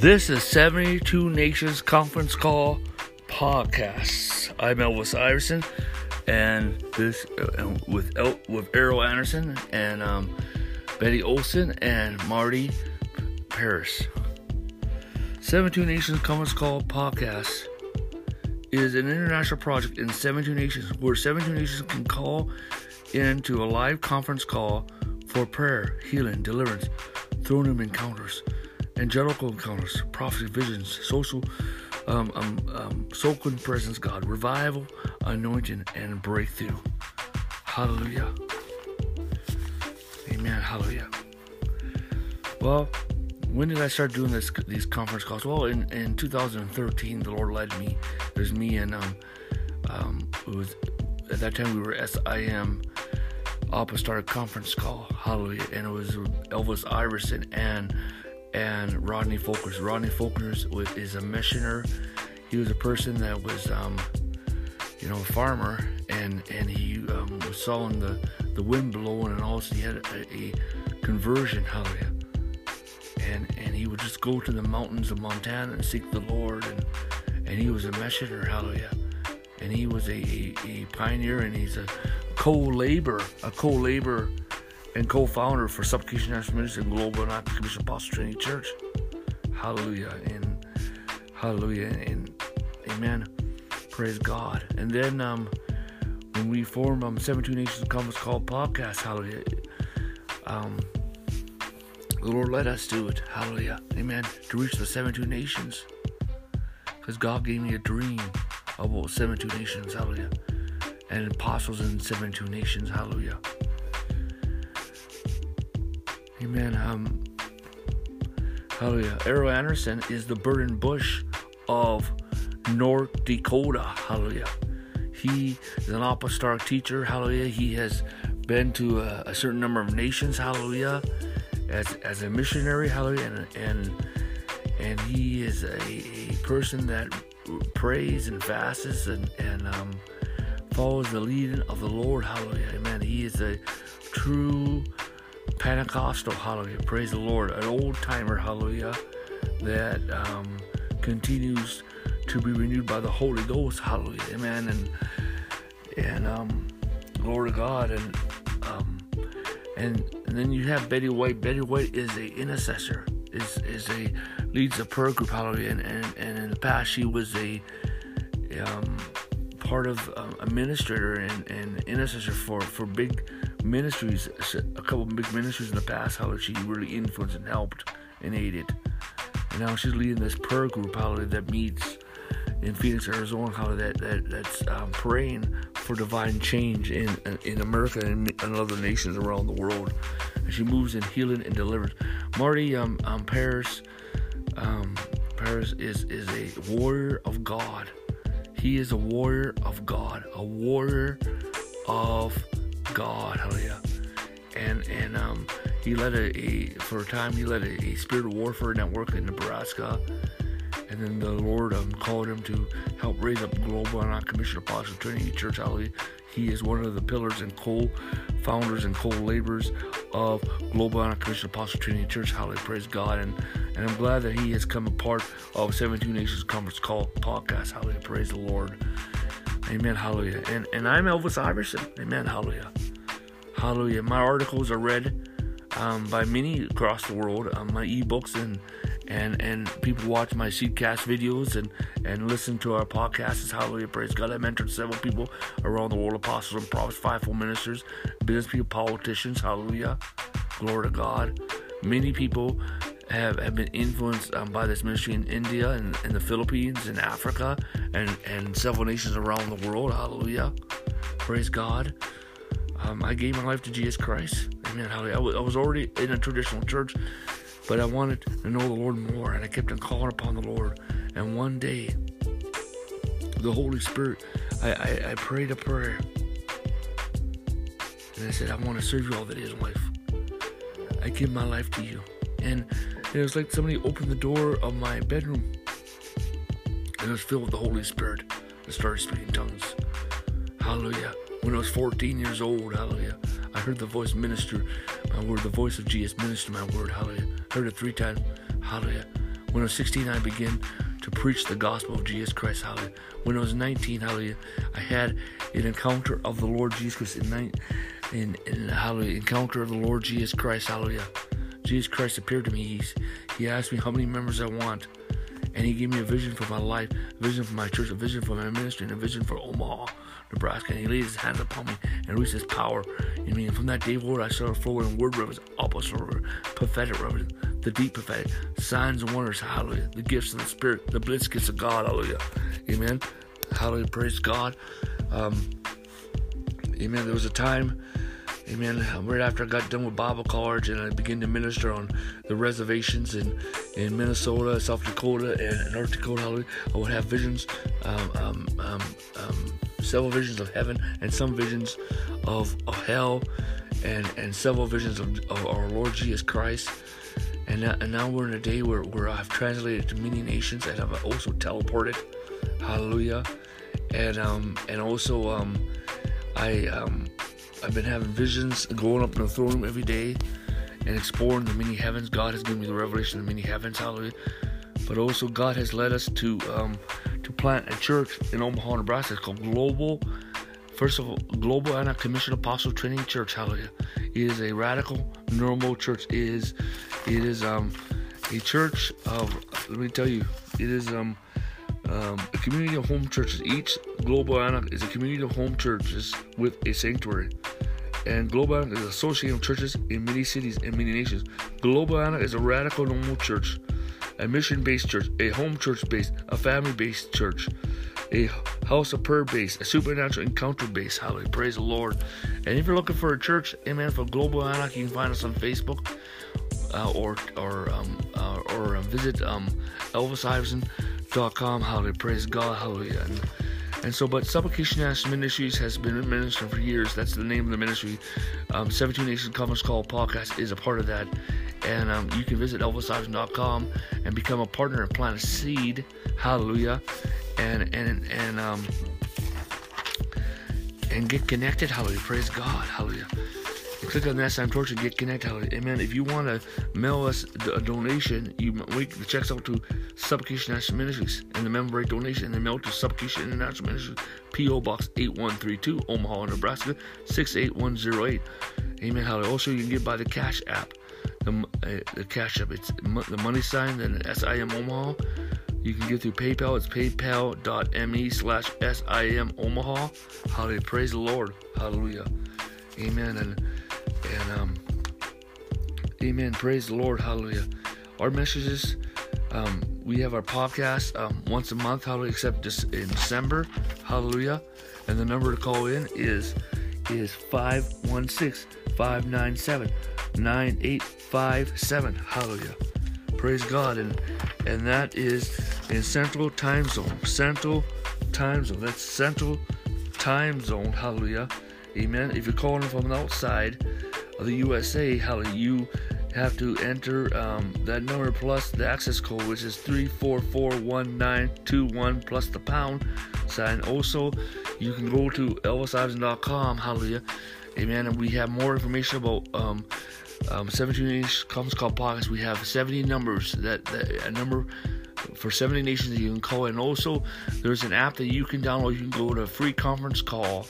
This is 72 Nations Conference Call Podcast. I'm Elvis Iverson, and this uh, with El, with Erryl Anderson and um, Betty Olson and Marty Paris. 72 Nations Conference Call Podcast is an international project in 72 nations where 72 nations can call into a live conference call for prayer, healing, deliverance, throne room encounters angelical encounters, prophecy, visions, social, um, um, um, soul presence, God, revival, anointing, and breakthrough. Hallelujah. Amen. Hallelujah. Well, when did I start doing this these conference calls? Well, in, in 2013, the Lord led me. There's me and um, um, it was at that time we were SIM Apostolic Conference Call. Hallelujah, and it was Elvis Iverson and and Rodney Folkers. Rodney Folkers was, is a missioner. He was a person that was, um, you know, a farmer, and and he um, was sawing the the wind blowing, and also he had a, a conversion. Hallelujah. And and he would just go to the mountains of Montana and seek the Lord, and and he was a missioner. Hallelujah. And he was a, a, a pioneer, and he's a co-labor, a co-labor and co-founder for Supplication National Ministry and Global and Commission Apostle Trinity Church. Hallelujah and hallelujah and amen. Praise God. And then um, when we formed um, 72 Nations Conference called podcast, hallelujah. Um, the Lord led us to it, hallelujah, amen, to reach the 72 nations. Because God gave me a dream about 72 nations, hallelujah, and apostles in 72 nations, hallelujah. Amen. Um, hallelujah. Erryl Anderson is the Burden Bush of North Dakota. Hallelujah. He is an apostolic teacher. Hallelujah. He has been to a, a certain number of nations. Hallelujah. As, as a missionary. Hallelujah. And, and, and he is a, a person that prays and fasts and, and um, follows the leading of the Lord. Hallelujah. Amen. He is a true Pentecostal, hallelujah, praise the Lord, an old timer, hallelujah, that um, continues to be renewed by the Holy Ghost, hallelujah, amen, and and um, glory to God, and um, and and then you have Betty White. Betty White is a intercessor, is is a leads a prayer group, hallelujah, and and, and in the past she was a um, part of um, administrator and, and intercessor for for big ministries, a couple big ministries in the past, how she really influenced and helped and aided. And now she's leading this prayer group, how that meets in Phoenix, Arizona, how that, that that's um, praying for divine change in in America and in other nations around the world. And she moves in healing and deliverance. Marty um, um Paris um, Paris is is a warrior of God. He is a warrior of God, a warrior of God, hallelujah. And and um, he led a, a, for a time he led a, a spirit warfare network in Nebraska, and then the Lord um, called him to help raise up global and Commission apostle Trinity Church. Hallelujah. He is one of the pillars and co-founders and co-laborers of Global and Commission Apostle Trinity Church. Hallelujah. Praise God. And, and I'm glad that he has come a part of 72 Nations Conference Call podcast. Hallelujah. Praise the Lord. Amen. Hallelujah. And and I'm Elvis Iverson. Amen. Hallelujah. Hallelujah. My articles are read um, by many across the world. Um, my ebooks and and and people watch my seedcast videos and and listen to our podcasts. Hallelujah. Praise God. I mentored several people around the world: apostles and prophets, fivefold ministers, business people, politicians. Hallelujah. Glory to God. Many people have, have been influenced um, by this ministry in India and, and the Philippines and Africa and, and several nations around the world. Hallelujah. Praise God. Um, I gave my life to Jesus Christ. Amen. Hallelujah. I, was already in a traditional church, but I wanted to know the Lord more, and I kept on calling upon the Lord. And one day, the Holy Spirit, I, I, I prayed a prayer, and I said, I want to serve you all the days of life. I give my life to you. And it was like somebody opened the door of my bedroom and it was filled with the Holy Spirit and started speaking tongues. Hallelujah. When I was 14 years old, hallelujah, I heard the voice minister my word, the voice of Jesus minister my word, hallelujah. Heard it three times, hallelujah. When I was 16, I began to preach the gospel of Jesus Christ. Hallelujah. When I was 19, hallelujah, I had an encounter of the Lord Jesus Christ. In, in, in hallelujah, encounter of the Lord Jesus Christ. Hallelujah. Jesus Christ appeared to me. He's, he asked me how many members I want. And he gave me a vision for my life, a vision for my church, a vision for my ministry, and a vision for Omaha, Nebraska. And he laid his hands upon me and released his power in me. And from that day forward, I started flowing in word reverence, apostle prophetic reverence, the deep prophetic, signs and wonders, hallelujah, the gifts of the Spirit, the blitz gifts of God, hallelujah. Amen. Hallelujah. Praise God. Um, amen. There was a time Amen. Right after I got done with Bible college and I began to minister on the reservations in, in Minnesota, South Dakota, and North Dakota, I would have visions, um, um, um, um, several visions of heaven and some visions of, of hell, and, and several visions of, of our Lord Jesus Christ. And now, and now we're in a day where, where I've translated to many nations and I've also teleported. Hallelujah. And um and also um I um I've been having visions, going up in the throne room every day and exploring the many heavens. God has given me the revelation of the many heavens, hallelujah. But also, God has led us to um, to plant a church in Omaha, Nebraska. It's called Global. First of all, Global Anak Commission Apostle Training Church. Hallelujah! It is a radical, normal church. It is it is um, a church of. Let me tell you, it is um, um, a community of home churches. Each Global Anak is a community of home churches with a sanctuary and Global is an association of churches in many cities and many nations. Global is a radical normal church, a mission based church, a home church based, a family based church, a house of prayer based, a supernatural encounter based. Hallelujah. Praise the Lord. And if you're looking for a church, amen, for Global Anak, you can find us on Facebook uh, or or um, uh, or uh, visit um, elvisiverson.com. Hallelujah. Praise God. Hallelujah. And, and so, but Supplication National Ministries has been ministering for years. That's the name of the ministry. Um, 17 Nations Conference Call podcast is a part of that. And um, you can visit elvisiverson.com and become a partner and plant a seed. Hallelujah. And, and, and, um, and get connected. Hallelujah. Praise God. Hallelujah click on that sign torch and get connected. Amen. If you want to mail us a donation, you make the checks out to Supplication National Ministries and the member rate donation and mail to Supplication International Ministries, P.O. Box 8132, Omaha, Nebraska 68108. Amen. Hallelujah. Also, you can get by the Cash App. The, uh, the Cash App, it's the money sign, then SIM Omaha. You can get through PayPal. It's paypal.me slash SIM Omaha. Hallelujah. Praise the Lord. Hallelujah. Amen. And and um, amen. Praise the Lord. Hallelujah. Our messages, um, we have our podcast um, once a month. Hallelujah. Except just in December. Hallelujah. And the number to call in is is 516 597 9857. Hallelujah. Praise God. And and that is in Central Time Zone. Central Time Zone. That's Central Time Zone. Hallelujah. Amen. If you're calling from outside, of the USA, how you have to enter um, that number plus the access code, which is 3441921 plus the pound sign. Also, you can go to elvisiverson.com, hallelujah, amen. And we have more information about um, um, 17 Nations Conference Call Podcast. We have 70 numbers that, that a number for 70 nations you can call. And also, there's an app that you can download. You can go to free conference call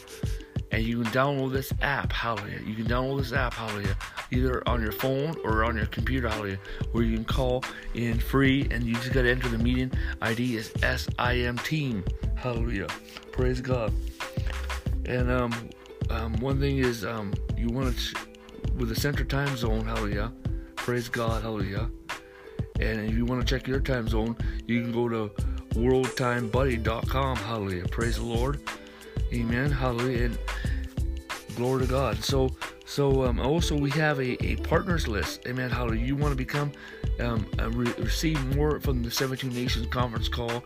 and you can download this app, hallelujah. You can download this app, hallelujah, either on your phone or on your computer, hallelujah, where you can call in free and you just got to enter the meeting ID is SIM Team, hallelujah. Praise God. And um, um, one thing is um, you want to, with the Central Time Zone, hallelujah, praise God, hallelujah. And if you want to check your time zone, you can go to worldtimebuddy.com, hallelujah, praise the Lord. Amen. Hallelujah. And glory to God. So, so um, also we have a, a partners list. Amen. Hallelujah. You want to become um, re- receive more from the 17 Nations conference call.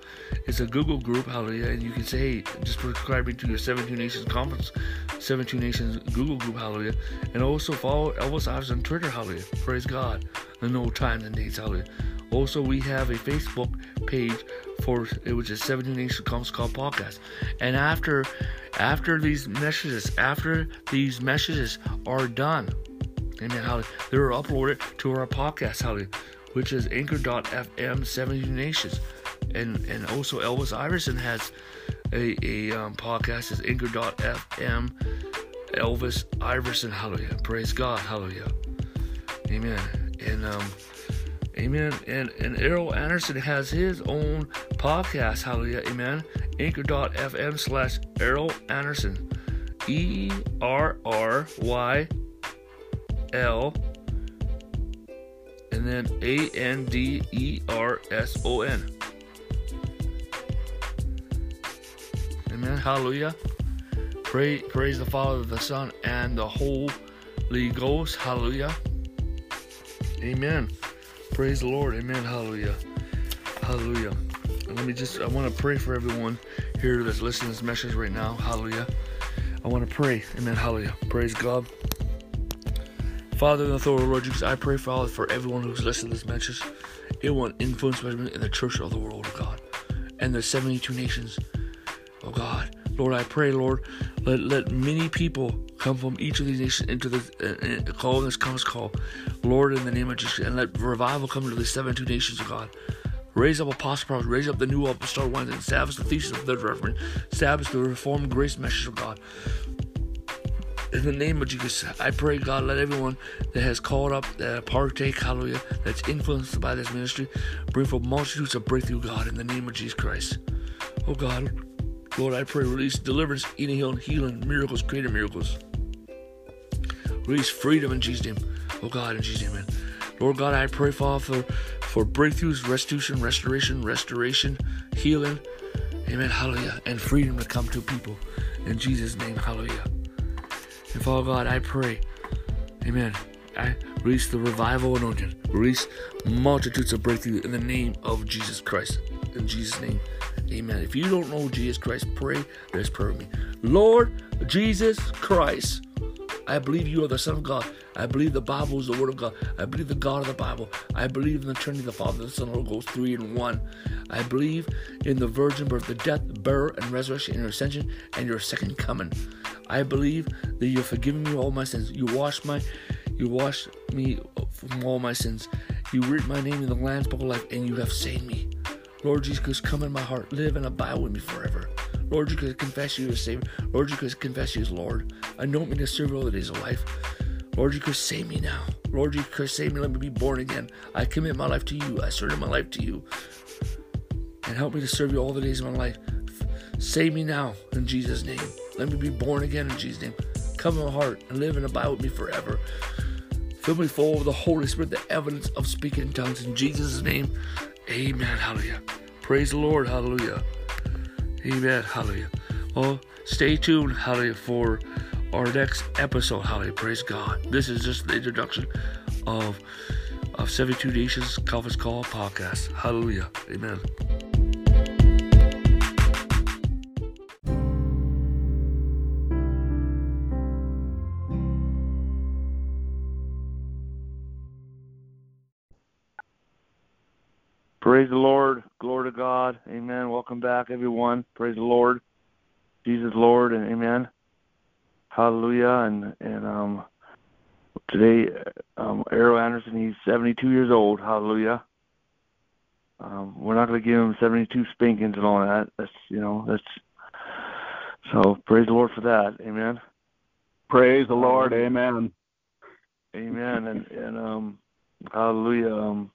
It's a Google group. Hallelujah. And you can say, hey, just subscribing to your 17 Nations conference, 17 Nations Google group. Hallelujah. And also follow Elvis Ives on Twitter. Hallelujah. Praise God. The no times and dates. Hallelujah. Also, we have a Facebook page for was is 17 Nations Conference Call podcast. And after after these messages, after these messages are done, amen, hallelujah, they're uploaded to our podcast, hallelujah. which is Anchor.fm 17 Nations. And and also Elvis Iverson has a, a um, podcast is Anchor.fm Elvis Iverson. Hallelujah. Praise God. Hallelujah. Amen. And um Amen. And and Erryl Anderson has his own podcast. Hallelujah. Amen. Anchor.fm slash Errol Anderson. E R R Y L and then A N D E R S O N. Amen. Hallelujah. Pray, praise the Father, the Son, and the Holy Ghost. Hallelujah. Amen. Praise the Lord. Amen. Hallelujah. Hallelujah. Let me just, I want to pray for everyone here that's listening to this message right now. Hallelujah. I want to pray. Amen. Hallelujah. Praise God. Father in the authority, Lord Jesus, I pray, Father, for everyone who's listening to this message. It will influence in the church of the world, oh God, and the 72 nations, oh God. Lord, I pray, Lord, let, let many people come from each of these nations into the uh, call this comes call. Lord, in the name of Jesus, and let revival come to the 72 nations, of God. Raise up apostle prophets, raise up the new apostolic ones, and establish the thesis of the reverend, establish the reformed grace message of God. In the name of Jesus, I pray, God, let everyone that has called up, that partake, hallelujah, that's influenced by this ministry, bring forth multitudes of breakthrough, God, in the name of Jesus Christ. Oh, God, Lord, I pray, release deliverance, eating, healing, healing, miracles, greater miracles. Release freedom in Jesus' name. Oh, God, in Jesus' name, man. Lord God, I pray, Father, for, for breakthroughs, restitution, restoration, restoration, healing, amen, hallelujah, and freedom to come to people. In Jesus' name, hallelujah. And Father God, I pray, amen. I release the revival anointing, release multitudes of breakthrough in the name of Jesus Christ. In Jesus' name, amen. If you don't know Jesus Christ, pray this prayer with me. Lord Jesus Christ, I believe you are the Son of God. I believe the Bible is the Word of God. I believe the God of the Bible. I believe in the Trinity, the Father, the Son, the Holy Ghost, three in one. I believe in the virgin birth, the death, burial, and resurrection, and your ascension, and your second coming. I believe that you've forgiven me all my sins. You washed my, you washed me from all my sins. You written my name in the Lamb's Book of Life, and you have saved me. Lord Jesus, come in my heart, live and abide with me forever. Lord Jesus, confess you as Savior. Lord Jesus, confess you as Lord. Anoint me to serve all the days of life. Lord Jesus, save me now. Lord Jesus, save me. Let me be born again. I commit my life to you. I surrender my life to you. And help me to serve you all the days of my life. Save me now in Jesus' name. Let me be born again in Jesus' name. Come in my heart and live and abide with me forever. Fill me full of the Holy Spirit, the evidence of speaking in tongues. In Jesus' name, amen. Hallelujah. Praise the Lord. Hallelujah. Amen. Hallelujah. Well, stay tuned. Hallelujah. For our next episode. Hallelujah. Praise God. This is just the introduction of, of 72 Nations Conference Call podcast. Hallelujah. Amen. Praise the Lord. Glory to God. Amen. Welcome back, everyone. Praise the Lord. Jesus Lord and amen. Hallelujah. And and um today um Erryl Anderson, he's seventy two years old. Hallelujah. Um, we're not gonna give him seventy two spankings and all that. That's you know, that's so praise the Lord for that. Amen. Praise the Lord. Amen. Amen. And and um hallelujah. Um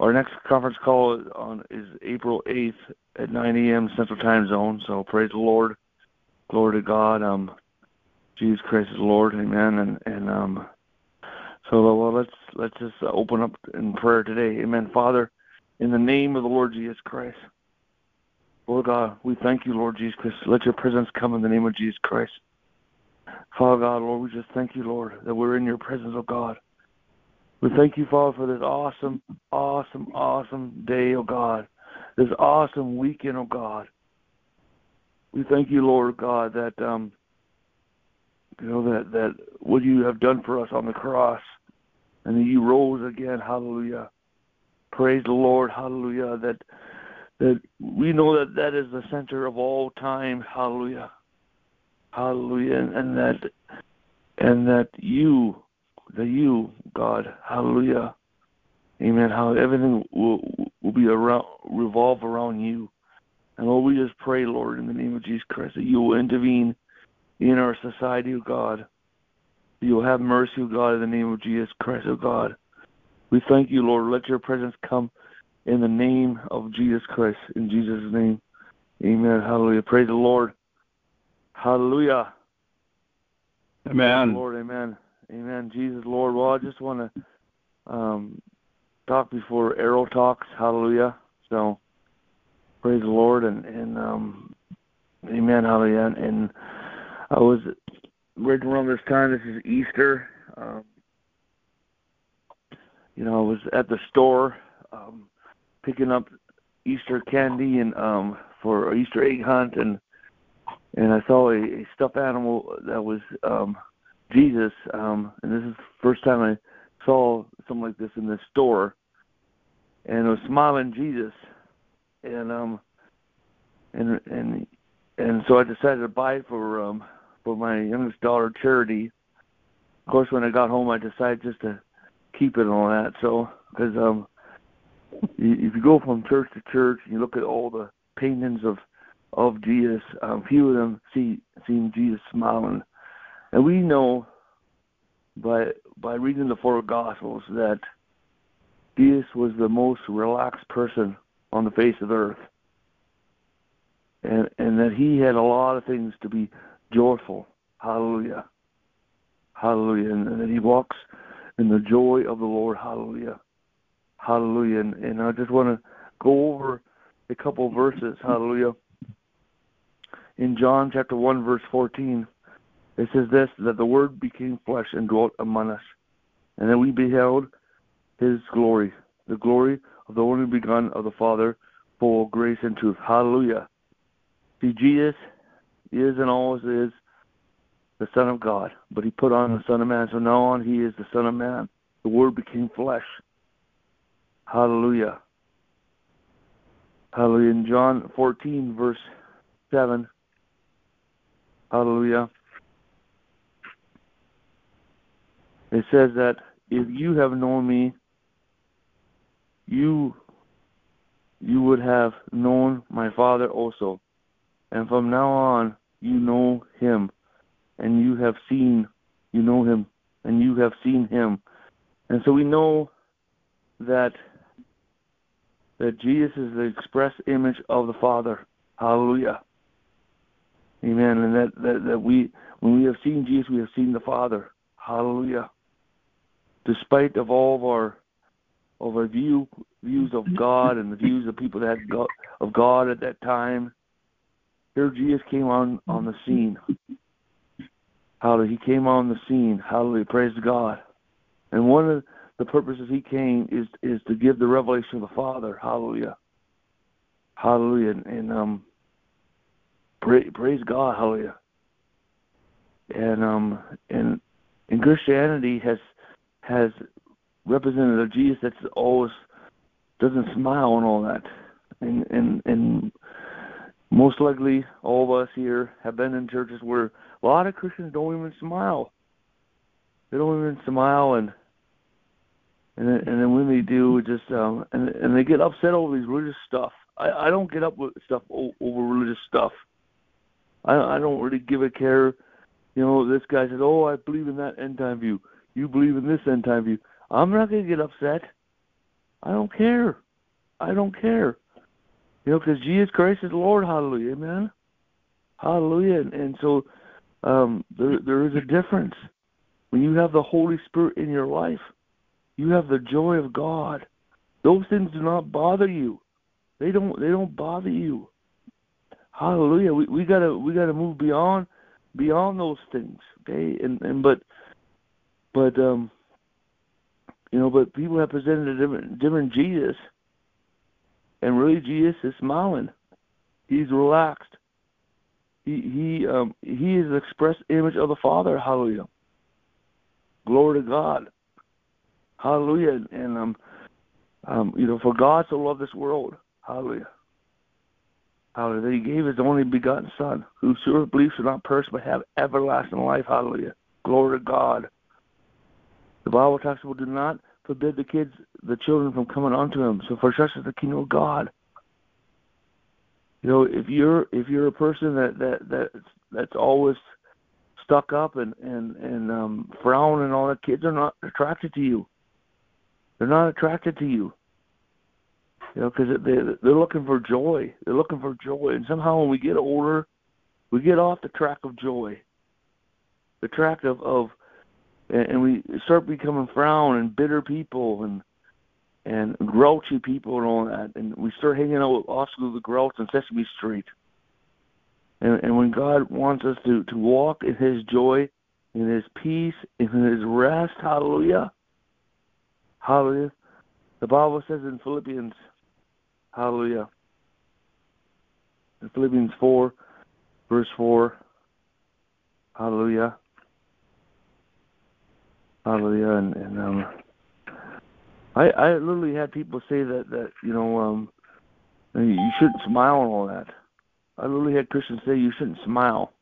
our next conference call on is April 8th at 9 a.m. Central Time Zone. So praise the Lord, glory to God. Um, Jesus Christ is Lord, Amen. And and um, so well, let's let's just open up in prayer today, Amen. Father, in the name of the Lord Jesus Christ, Lord God, we thank you, Lord Jesus Christ. Let your presence come in the name of Jesus Christ. Father God, Lord, we just thank you, Lord, that we're in your presence, oh God. We thank you, Father, for this awesome, awesome, awesome day, oh God. This awesome weekend, oh God. We thank you, Lord God, that um you know that that what you have done for us on the cross and that you rose again, hallelujah. Praise the Lord, hallelujah, that that we know that that is the center of all time, hallelujah. Hallelujah. And, and that and that you the you, God, hallelujah, Amen. How everything will will be around revolve around you. And Lord, we just pray, Lord, in the name of Jesus Christ, that you will intervene in our society, O God. You will have mercy, O God, in the name of Jesus Christ, O God. We thank you, Lord. Let your presence come in the name of Jesus Christ. In Jesus' name. Amen. Hallelujah. Praise the Lord. Hallelujah. Amen. Lord, amen. Amen. Jesus, Lord. Well, I just want to um, talk before Erryl talks. Hallelujah. So, praise the Lord and and um, Amen. Hallelujah. And, and I was right around this time. This is Easter. Um, you know, I was at the store um, picking up Easter candy and um, for Easter egg hunt, and and I saw a, a stuffed animal that was um, Jesus. Um, and this is the first time I saw something like this in the store, and it was smiling Jesus, and um, and and and so I decided to buy it for um for my youngest daughter Charity. Of course, when I got home, I decided just to keep it and all that. So, because um, if you go from church to church, and you look at all the paintings of of Jesus, um, few of them see seeing Jesus smiling, and we know by by reading the four gospels that Jesus was the most relaxed person on the face of earth. And and that he had a lot of things to be joyful. Hallelujah. Hallelujah. And, and that he walks in the joy of the Lord. Hallelujah. Hallelujah. And, and I just want to go over a couple verses. Hallelujah. In John chapter 1, verse 14, it says this that the Word became flesh and dwelt among us, and that we beheld His glory, the glory of the only begotten of the Father, full of grace and truth. Hallelujah. See, Jesus is and always is the Son of God, but He put on the Son of Man. So now on, He is the Son of Man. The Word became flesh. Hallelujah. Hallelujah. In John 14, verse 7. Hallelujah. It says that if you have known me, you you would have known my Father also. And from now on you know him and you have seen you know him and you have seen him. And so we know that that Jesus is the express image of the Father. Hallelujah. Amen. And that, that, that we when we have seen Jesus we have seen the Father. Hallelujah despite of all of our of our view views of God and the views of people that God, of God at that time, here Jesus came on on the scene. Hallelujah! He came on the scene. Hallelujah! Praise God. And one of the purposes he came is is to give the revelation of the Father. Hallelujah! Hallelujah! And, and um, praise, praise God. Hallelujah! And um, and and Christianity has has represented a Jesus that's always doesn't smile and all that. And and and most likely all of us here have been in churches where a lot of Christians don't even smile. They don't even smile and and then, and then when they do, it just um and and they get upset over these religious stuff. I I don't get up with stuff over religious stuff. I I don't really give a care. You know, this guy says, "Oh, I believe in that end time view." You believe in this end time view. I'm not going to get upset. I don't care. I don't care. You know, because Jesus Christ is Lord. Hallelujah, amen. Hallelujah. And, and so um, there there is a difference when you have the Holy Spirit in your life. You have the joy of God. Those things do not bother you. They don't. They don't bother you. Hallelujah. We we gotta we gotta move beyond beyond those things. Okay. And and but but um, you know, but people have presented a different different Jesus, and really Jesus is smiling. He's relaxed. He he um he is the express image of the Father. Hallelujah. Glory to God. Hallelujah. And um um you know, for God so loved this world. Hallelujah. Hallelujah. That he gave his only begotten Son, whosoever believes should not perish but have everlasting life. Hallelujah. Glory to God. The Bible talks about do not forbid the kids, the children from coming unto him. So for such is the kingdom of God. You know, if you're if you're a person that that that that's always stuck up and and and um frown and all that, kids are not attracted to you. They're not attracted to you. You know, because they they're looking for joy. They're looking for joy, and somehow when we get older, we get off the track of joy, the track of of, and we start becoming frown and bitter people and and grouchy people and all that, and we start hanging out with Oscar the Grouch on Sesame Street. And, and when God wants us to to walk in His joy, in His peace, in His rest, Hallelujah, Hallelujah. The Bible says in Philippians, Hallelujah. In Philippians four, verse four. Hallelujah. Hallelujah. And, and um I I literally had people say that that you know um you shouldn't smile and all that. I literally had Christians say you shouldn't smile.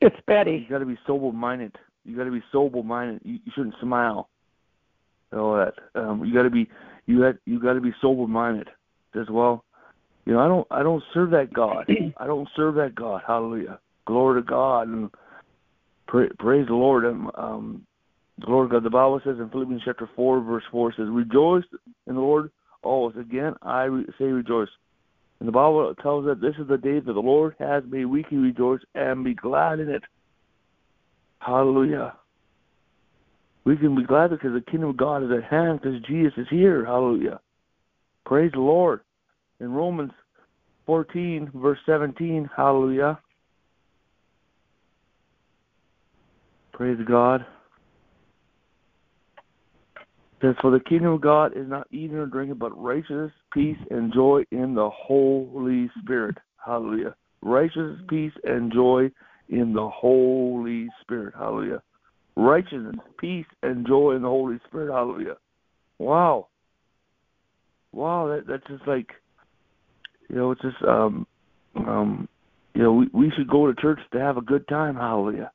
It's Betty. You got to be sober minded. You got to be sober minded. You, you shouldn't smile. And all that. Um, you got to be you had you got to be sober minded as well. You know I don't I don't serve that God. I don't serve that God. Hallelujah. Glory to God and pra- praise the Lord. Um, um the Lord God. The Bible says in Philippians chapter four, verse four says, "Rejoice in the Lord always." Again, I re- say rejoice. And the Bible tells us this is the day that the Lord has made. We can rejoice and be glad in it. Hallelujah. We can be glad because the kingdom of God is at hand because Jesus is here. Hallelujah. Praise the Lord. In Romans 14, verse 17, hallelujah. Praise God For the kingdom of God is not eating or drinking, but righteousness, peace, and joy in the Holy Spirit. Hallelujah. Righteousness, peace, and joy in the Holy Spirit. Hallelujah. Righteousness, peace, and joy in the Holy Spirit. Hallelujah. Wow. Wow, that that's just like you know, it's just um um you know, we we should go to church to have a good time, hallelujah.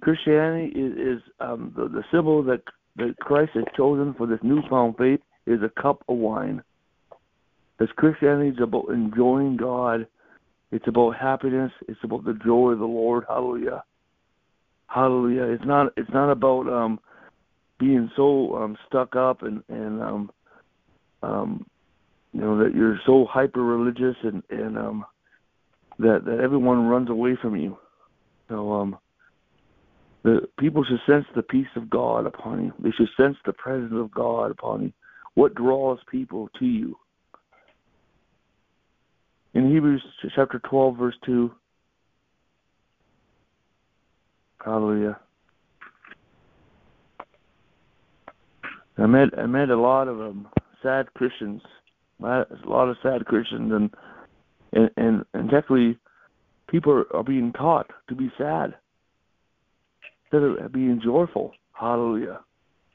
Christianity is, is um the, the symbol that that Christ has chosen for this newfound faith is a cup of wine. Because Christianity is about enjoying God. It's about happiness. It's about the joy of the Lord. Hallelujah. Hallelujah. It's not it's not about um being so um stuck up and, and um um you know that you're so hyper religious and, and um that that everyone runs away from you. So um the people should sense the peace of God upon you. They should sense the presence of God upon you. What draws people to you? In Hebrews chapter 12, verse 2, Hallelujah. I met I met a lot of um, sad Christians, a lot of sad Christians, and and and, and technically, people are being taught to be sad instead of being joyful. Hallelujah.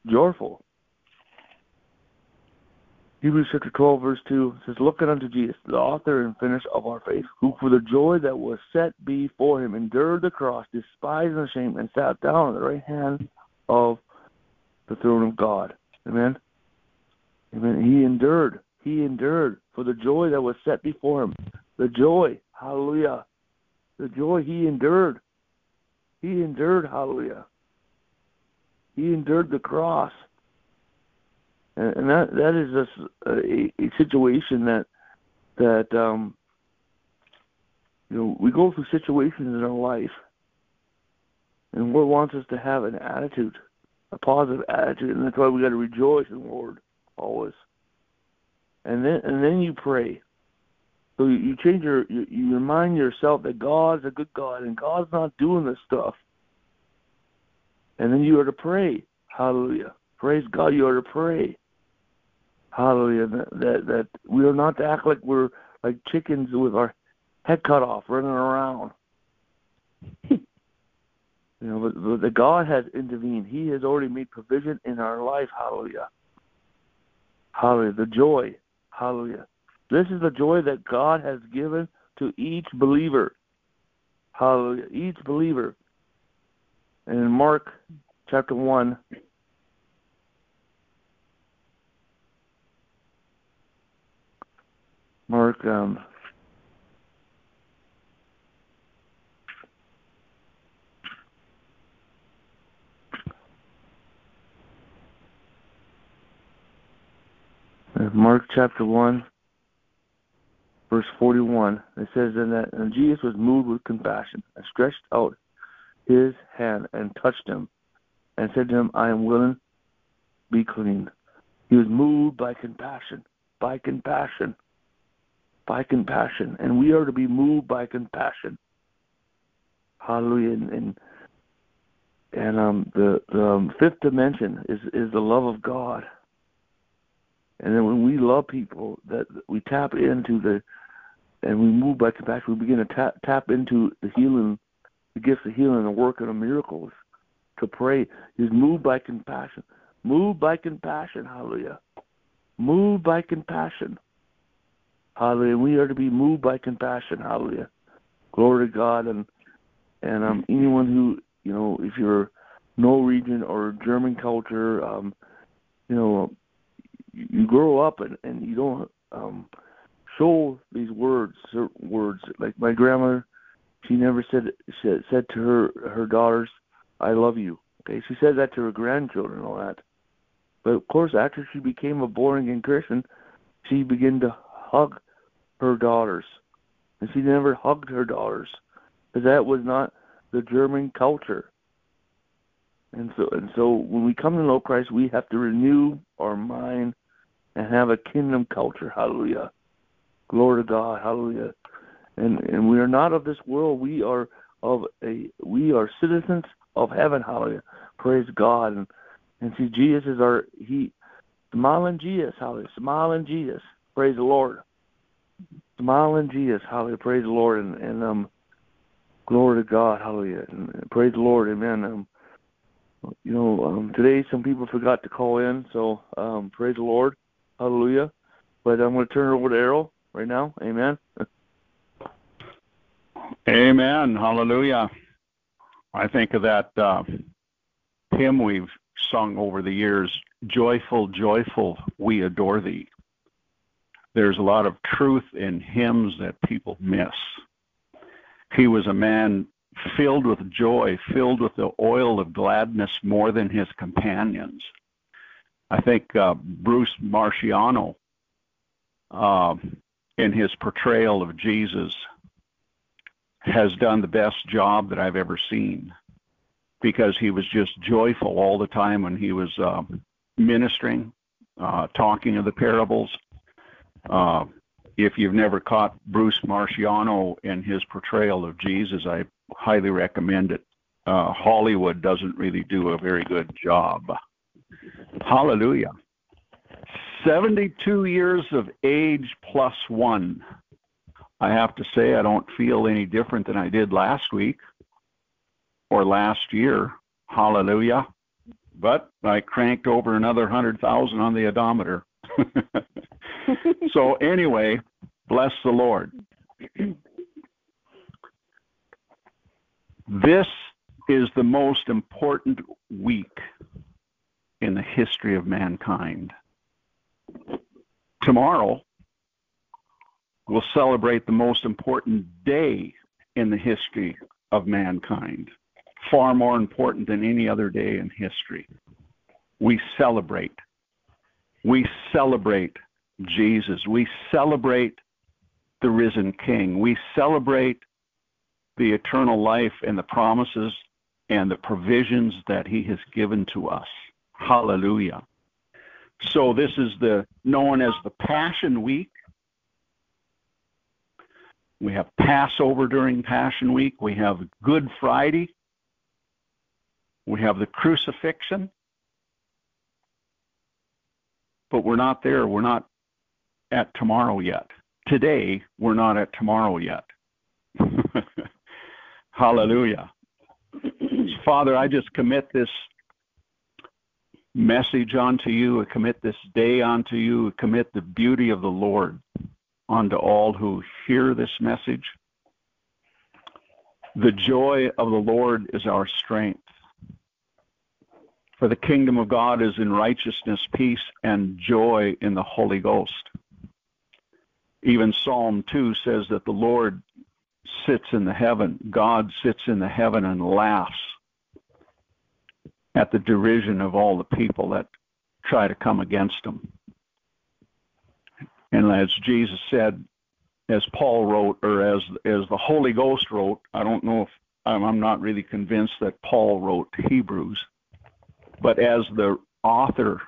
Joyful. Hebrews chapter 12, verse 2 says, Looking unto Jesus, the author and finisher of our faith, who for the joy that was set before him endured the cross, despised the shame, and sat down at the right hand of the throne of God. Amen. Amen. He endured. He endured for the joy that was set before him. The joy. Hallelujah. The joy he endured. He endured, hallelujah. He endured the cross. And, and that that is just a, a situation that that um you know, we go through situations in our life and Lord wants us to have an attitude, a positive attitude, and that's why we gotta rejoice in the Lord always. And then and then you pray. So you, you change your, you, you remind yourself that God's a good God and God's not doing this stuff. And then you are to pray. Hallelujah. Praise God. You are to pray. Hallelujah. That, that that we are not to act like we're like chickens with our head cut off, running around. you know, but, but the God has intervened. He has already made provision in our life. Hallelujah. Hallelujah. The joy. Hallelujah. This is the joy that God has given to each believer. Hallelujah. Each believer. And in Mark chapter 1, Mark um, Mark chapter 1 verse 41, it says, And that and Jesus was moved with compassion and stretched out his hand and touched him and said to him, I am willing, be clean. He was moved by compassion, by compassion, by compassion. And we are to be moved by compassion. Hallelujah. And, and, and um, the, the um, fifth dimension is, is the love of God. And then when we love people, that we tap into the, and we move by compassion, we begin to tap, tap into the healing, the gifts of healing, the work of the miracles. To pray, is moved by compassion. Moved by compassion, hallelujah. Moved by compassion. Hallelujah. We are to be moved by compassion, hallelujah. Glory to God and and um anyone who, you know, if you're Norwegian or German culture, um, you know, you grow up and, and you don't um show these words certain words. Like my grandmother she never said said said to her her daughters i love you. Okay she said that to her grandchildren and all that. But of course after she became a born again christian she began to hug her daughters. And she never hugged her daughters because that was not the german culture. And so and so when we come to know Christ, we have to renew our mind and have a kingdom culture. Hallelujah. Glory to God. Hallelujah. And and we are not of this world. We are of a we are citizens of heaven. Hallelujah. Praise God. And and see Jesus is our he smiling Jesus. Hallelujah. Smiling Jesus. Praise the Lord. Smiling Jesus. Hallelujah. Praise the Lord. And and um glory to God. Hallelujah. And, praise the Lord. Amen. Um you know, um, today some people forgot to call in, so um, praise the Lord. Hallelujah. But I'm going to turn it over to Erryl right now. Amen. Amen. Hallelujah. I think of that uh, hymn we've sung over the years Joyful, joyful, we adore thee. There's a lot of truth in hymns that people miss. He was a man filled with joy, filled with the oil of gladness more than his companions. I think uh, Bruce Marchiano, uh, in his portrayal of Jesus, has done the best job that I've ever seen because he was just joyful all the time when he was uh, ministering, uh, talking of the parables. Uh, if you've never caught Bruce Marchiano in his portrayal of Jesus, I highly recommend it. Uh, Hollywood doesn't really do a very good job. Hallelujah. 72 years of age plus one. I have to say, I don't feel any different than I did last week or last year. Hallelujah. But I cranked over another 100,000 on the odometer. so, anyway, bless the Lord. This is the most important week in the history of mankind. Tomorrow, we'll celebrate the most important day in the history of mankind, far more important than any other day in history. We celebrate. We celebrate Jesus. We celebrate the risen King. We celebrate the eternal life and the promises and the provisions that he has given to us. Hallelujah. So this is the known as the Passion Week. We have Passover during Passion Week. We have Good Friday. We have the crucifixion. But we're not there. We're not at tomorrow yet. Today, we're not at tomorrow yet. Hallelujah. Father, I just commit this message unto you, commit this day unto you, commit the beauty of the Lord unto all who hear this message. The joy of the Lord is our strength. For the kingdom of God is in righteousness, peace, and joy in the Holy Ghost. Even Psalm 2 says that the Lord sits in the heaven, God sits in the heaven and laughs at the derision of all the people that try to come against him. And as Jesus said, as Paul wrote, or as as the Holy Ghost wrote, I don't know if I'm, I'm not really convinced that Paul wrote Hebrews, but as the author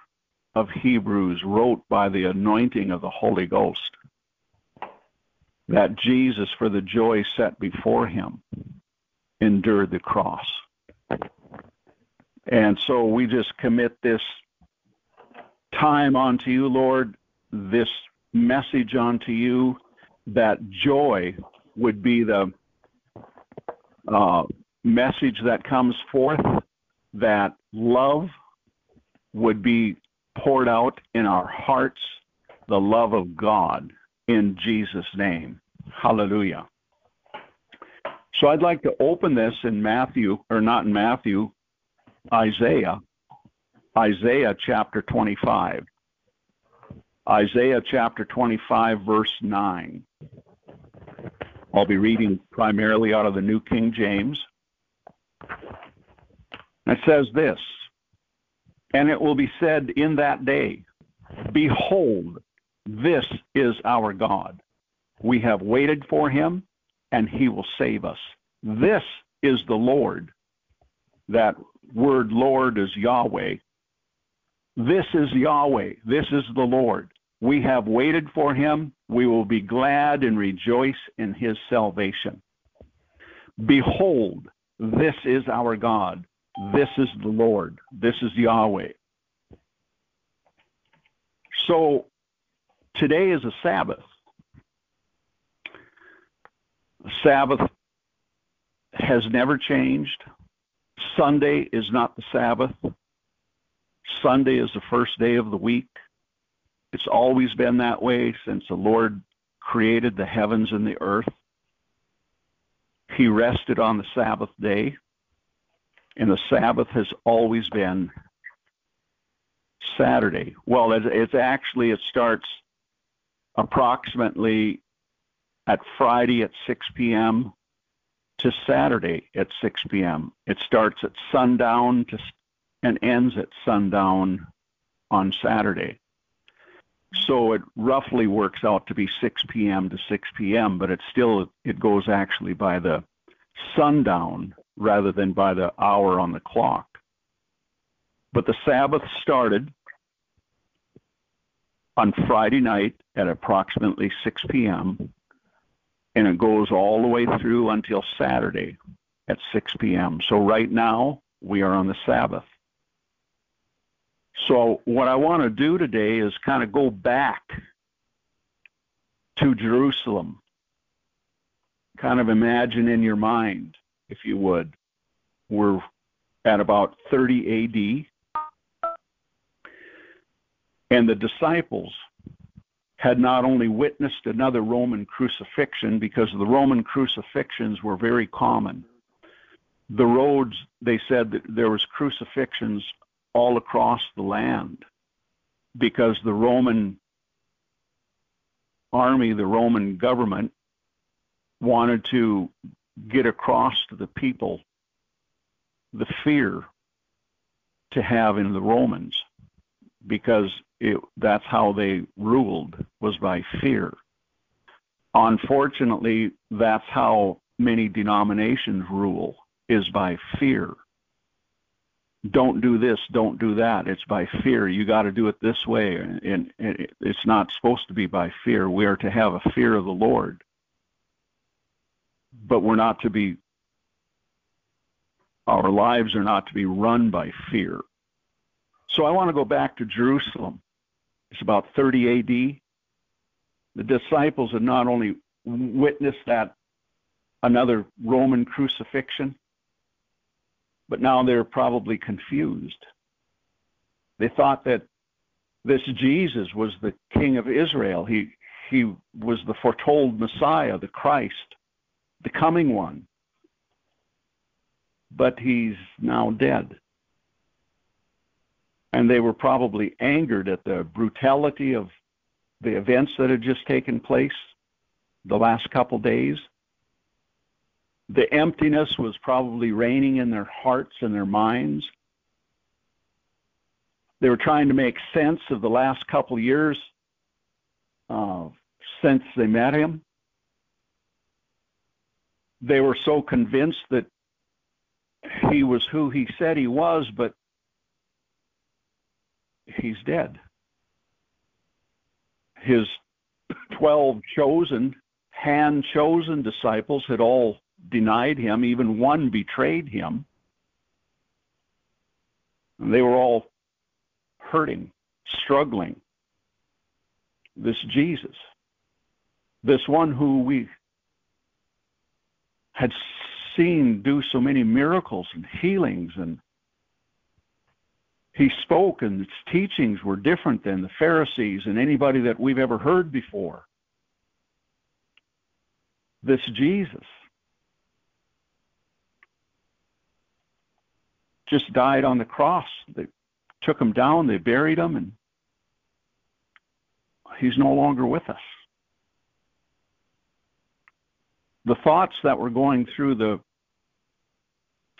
of Hebrews wrote by the anointing of the Holy Ghost, that Jesus, for the joy set before him, endured the cross. And so we just commit this time unto you, Lord, this message unto you, that joy would be the uh, message that comes forth, that love would be poured out in our hearts, the love of God in Jesus' name. Hallelujah. So I'd like to open this in Matthew, or not in Matthew, Isaiah, Isaiah chapter 25. Isaiah chapter 25, verse 9. I'll be reading primarily out of the New King James. It says this And it will be said in that day, Behold, this is our God. We have waited for him, and he will save us. This is the Lord. That word Lord is Yahweh. This is Yahweh. This is the Lord. We have waited for him. We will be glad and rejoice in his salvation. Behold, this is our God. This is the Lord. This is Yahweh. So today is a Sabbath. Sabbath has never changed. Sunday is not the Sabbath. Sunday is the first day of the week. It's always been that way since the Lord created the heavens and the earth. He rested on the Sabbath day, and the Sabbath has always been Saturday. Well, it's actually, it starts approximately at Friday at 6 p.m. to Saturday at 6 p.m. It starts at sundown to, and ends at sundown on Saturday. So it roughly works out to be 6 p.m. to 6 p.m., but it still it goes actually by the sundown rather than by the hour on the clock. But the Sabbath started on Friday night at approximately 6 p.m and it goes all the way through until Saturday at 6 p.m. So right now we are on the Sabbath. So what I want to do today is kind of go back to Jerusalem. Kind of imagine in your mind, if you would, we're at about 30 AD. And the disciples had not only witnessed another Roman crucifixion, because the Roman crucifixions were very common. The roads, they said that there was crucifixions all across the land because the Roman army, the Roman government, wanted to get across to the people the fear to have in the Romans because it, that's how they ruled was by fear. Unfortunately, that's how many denominations rule is by fear. Don't do this, don't do that. It's by fear. You got to do it this way, and, and it's not supposed to be by fear. We are to have a fear of the Lord, but we're not to be. Our lives are not to be run by fear. So I want to go back to Jerusalem. It's about 30 AD. The disciples had not only witnessed that another Roman crucifixion, but now they're probably confused. They thought that this Jesus was the king of Israel. He he was the foretold Messiah, the Christ, the coming one. But he's now dead and they were probably angered at the brutality of the events that had just taken place the last couple days. The emptiness was probably reigning in their hearts and their minds. They were trying to make sense of the last couple years uh, since they met him. They were so convinced that he was who he said he was, but he's dead. His 12 chosen, hand chosen disciples had all denied him, even one betrayed him. They were all hurting, struggling. This Jesus, this one who we had seen do so many miracles and healings and he spoke and his teachings were different than the Pharisees and anybody that we've ever heard before. This Jesus just died on the cross. They took him down, they buried him, and he's no longer with us. The thoughts that were going through the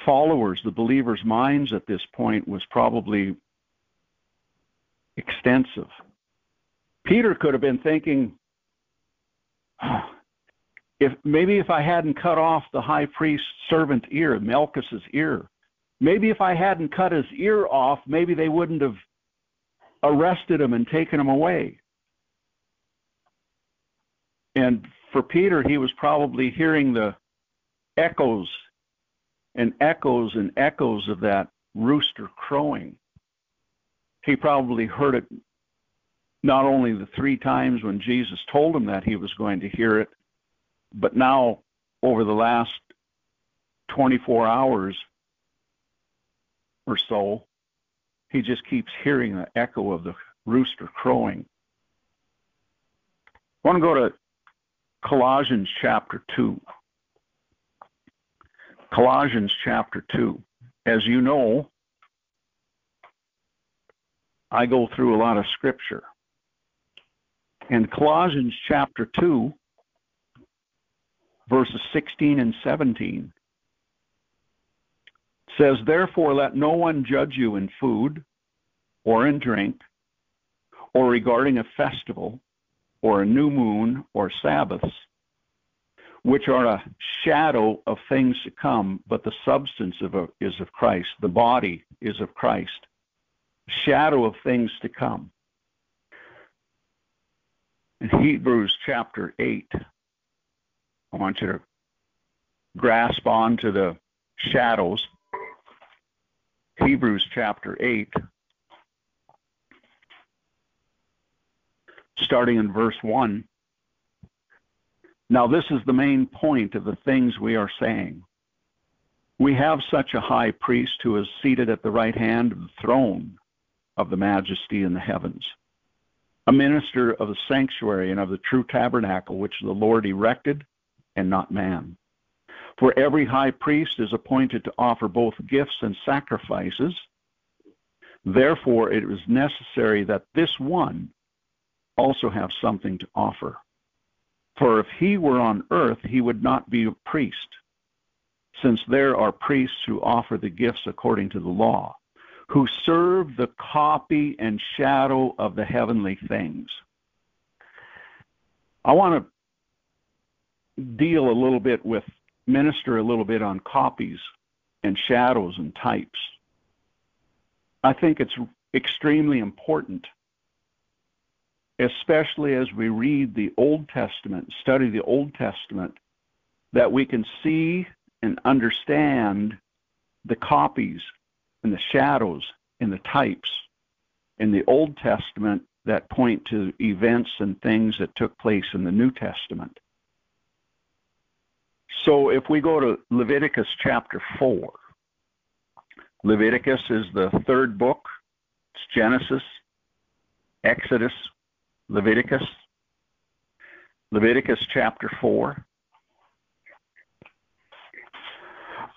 followers, the believers' minds at this point was probably extensive. Peter could have been thinking, ah, if maybe if I hadn't cut off the high priest's servant ear, Malchus's ear, maybe if I hadn't cut his ear off, maybe they wouldn't have arrested him and taken him away. And for Peter, he was probably hearing the echoes and echoes and echoes of that rooster crowing. He probably heard it not only the three times when Jesus told him that he was going to hear it, but now over the last 24 hours or so, he just keeps hearing the echo of the rooster crowing. I want to go to Colossians chapter 2. Colossians chapter 2. As you know, I go through a lot of scripture. In Colossians chapter 2, verses 16 and 17, says, Therefore let no one judge you in food or in drink or regarding a festival or a new moon or Sabbaths which are a shadow of things to come, but the substance of a, is of Christ. The body is of Christ. Shadow of things to come. In Hebrews chapter 8, I want you to grasp onto the shadows. Hebrews chapter 8, starting in verse 1. Now, this is the main point of the things we are saying. We have such a high priest who is seated at the right hand of the throne of the majesty in the heavens, a minister of the sanctuary and of the true tabernacle which the Lord erected and not man. For every high priest is appointed to offer both gifts and sacrifices. Therefore, it is necessary that this one also have something to offer. For if he were on earth, he would not be a priest, since there are priests who offer the gifts according to the law, who serve the copy and shadow of the heavenly things. I want to deal a little bit with, minister a little bit on copies and shadows and types. I think it's extremely important especially as we read the Old Testament, study the Old Testament, that we can see and understand the copies and the shadows and the types in the Old Testament that point to events and things that took place in the New Testament. So if we go to Leviticus chapter 4, Leviticus is the third book, it's Genesis, Exodus, Leviticus, Leviticus chapter 4.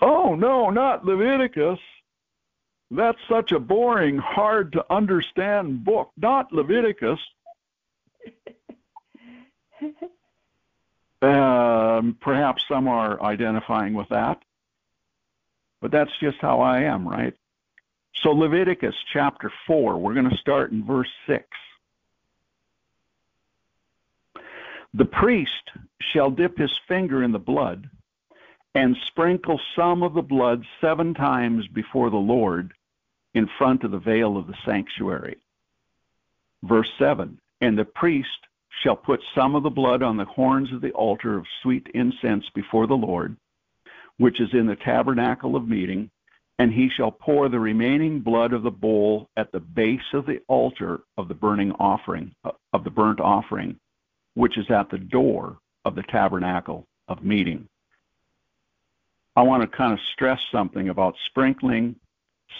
Oh, no, not Leviticus. That's such a boring, hard to understand book. Not Leviticus. um, perhaps some are identifying with that, but that's just how I am, right? So, Leviticus chapter 4, we're going to start in verse 6. The priest shall dip his finger in the blood and sprinkle some of the blood seven times before the Lord in front of the veil of the sanctuary. Verse 7 And the priest shall put some of the blood on the horns of the altar of sweet incense before the Lord, which is in the tabernacle of meeting, and he shall pour the remaining blood of the bowl at the base of the altar of the burning offering of the burnt offering which is at the door of the tabernacle of meeting. I want to kind of stress something about sprinkling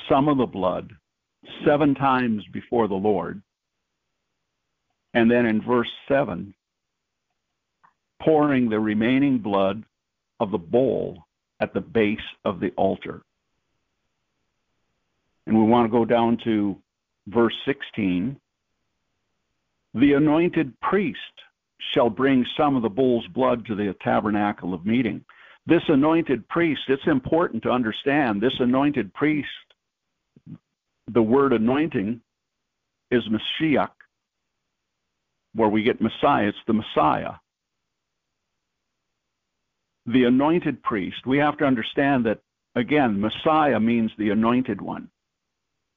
some of the blood seven times before the Lord. And then in verse 7, pouring the remaining blood of the bowl at the base of the altar. And we want to go down to verse 16. The anointed priest shall bring some of the bull's blood to the tabernacle of meeting. This anointed priest, it's important to understand this anointed priest, the word anointing is Mashiach, where we get Messiah, it's the Messiah. The anointed priest, we have to understand that, again, Messiah means the anointed one.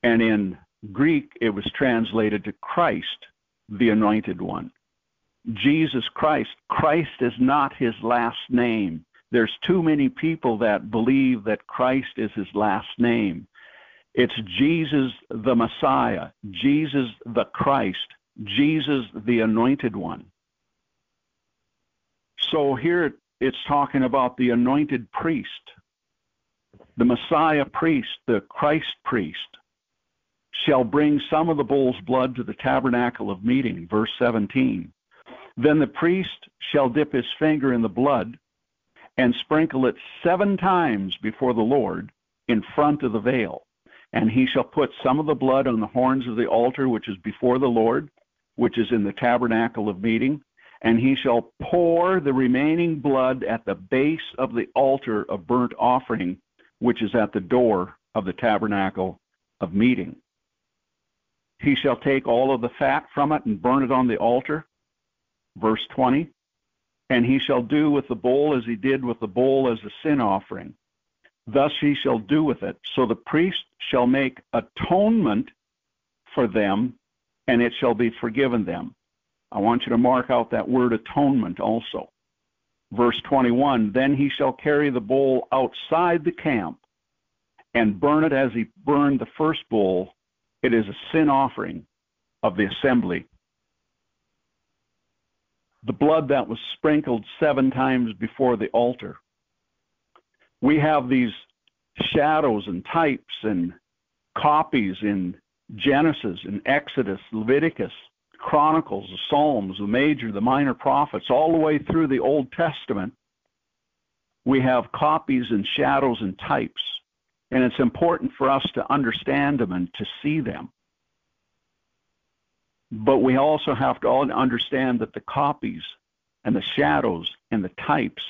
And in Greek, it was translated to Christ, the anointed one. Jesus Christ. Christ is not his last name. There's too many people that believe that Christ is his last name. It's Jesus the Messiah, Jesus the Christ, Jesus the Anointed One. So here it's talking about the anointed priest, the Messiah priest, the Christ priest, shall bring some of the bull's blood to the tabernacle of meeting, verse 17. Then the priest shall dip his finger in the blood and sprinkle it seven times before the Lord in front of the veil. And he shall put some of the blood on the horns of the altar which is before the Lord, which is in the tabernacle of meeting. And he shall pour the remaining blood at the base of the altar of burnt offering, which is at the door of the tabernacle of meeting. He shall take all of the fat from it and burn it on the altar verse 20 and he shall do with the bowl as he did with the bowl as a sin offering. Thus he shall do with it. So the priest shall make atonement for them and it shall be forgiven them. I want you to mark out that word atonement also. Verse 21 then he shall carry the bowl outside the camp and burn it as he burned the first bowl. It is a sin offering of the assembly the blood that was sprinkled seven times before the altar. We have these shadows and types and copies in Genesis and Exodus, Leviticus, Chronicles, the Psalms, the major, the minor prophets, all the way through the Old Testament. We have copies and shadows and types, and it's important for us to understand them and to see them. But we also have to understand that the copies and the shadows and the types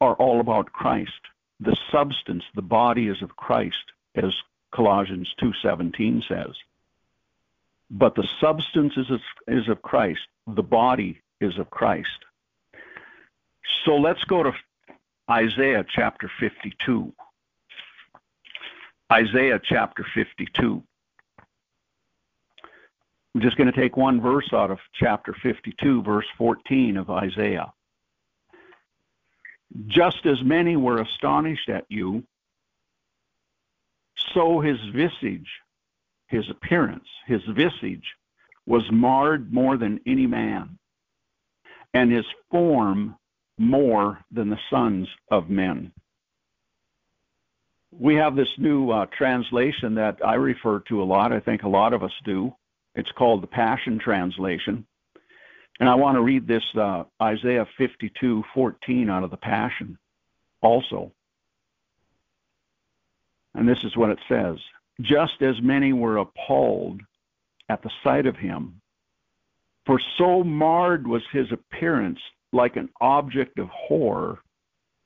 are all about Christ. The substance, the body is of Christ, as Colossians 2:17 says. But the substance is of, is of Christ. The body is of Christ. So let's go to Isaiah chapter 52. Isaiah chapter 52. I'm just going to take one verse out of chapter 52, verse 14 of Isaiah. Just as many were astonished at you, so his visage, his appearance, his visage was marred more than any man, and his form more than the sons of men. We have this new uh, translation that I refer to a lot. I think a lot of us do. It's called the Passion Translation. And I want to read this uh, Isaiah 52:14 out of the Passion also. And this is what it says Just as many were appalled at the sight of him, For so marred was his appearance, like an object of horror,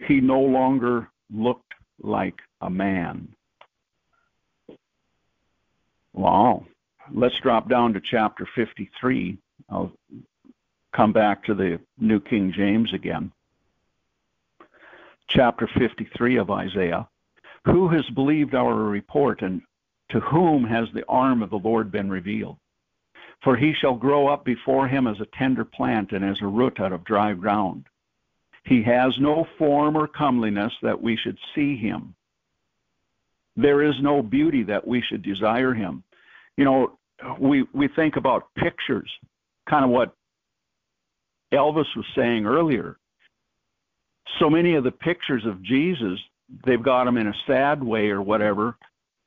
he no longer looked like a man. Wow. Let's drop down to chapter 53. I'll come back to the New King James again. Chapter 53 of Isaiah. Who has believed our report, and to whom has the arm of the Lord been revealed? For he shall grow up before him as a tender plant and as a root out of dry ground. He has no form or comeliness that we should see him. There is no beauty that we should desire him. You know, we we think about pictures, kind of what Elvis was saying earlier. So many of the pictures of Jesus, they've got him in a sad way or whatever,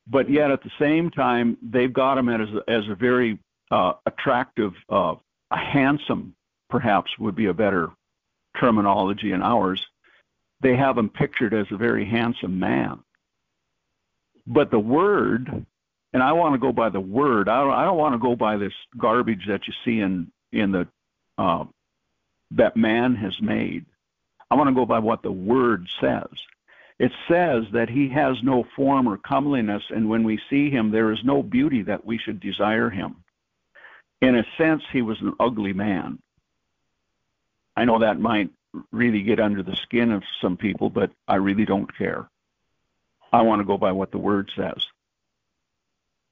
but yet at the same time, they've got him as a, as a very uh, attractive, uh, a handsome, perhaps would be a better terminology in ours. They have him pictured as a very handsome man. But the word, and I want to go by the word. I don't, I don't want to go by this garbage that you see in in the uh, that man has made. I want to go by what the word says. It says that he has no form or comeliness, and when we see him, there is no beauty that we should desire him. In a sense, he was an ugly man. I know that might really get under the skin of some people, but I really don't care. I want to go by what the word says.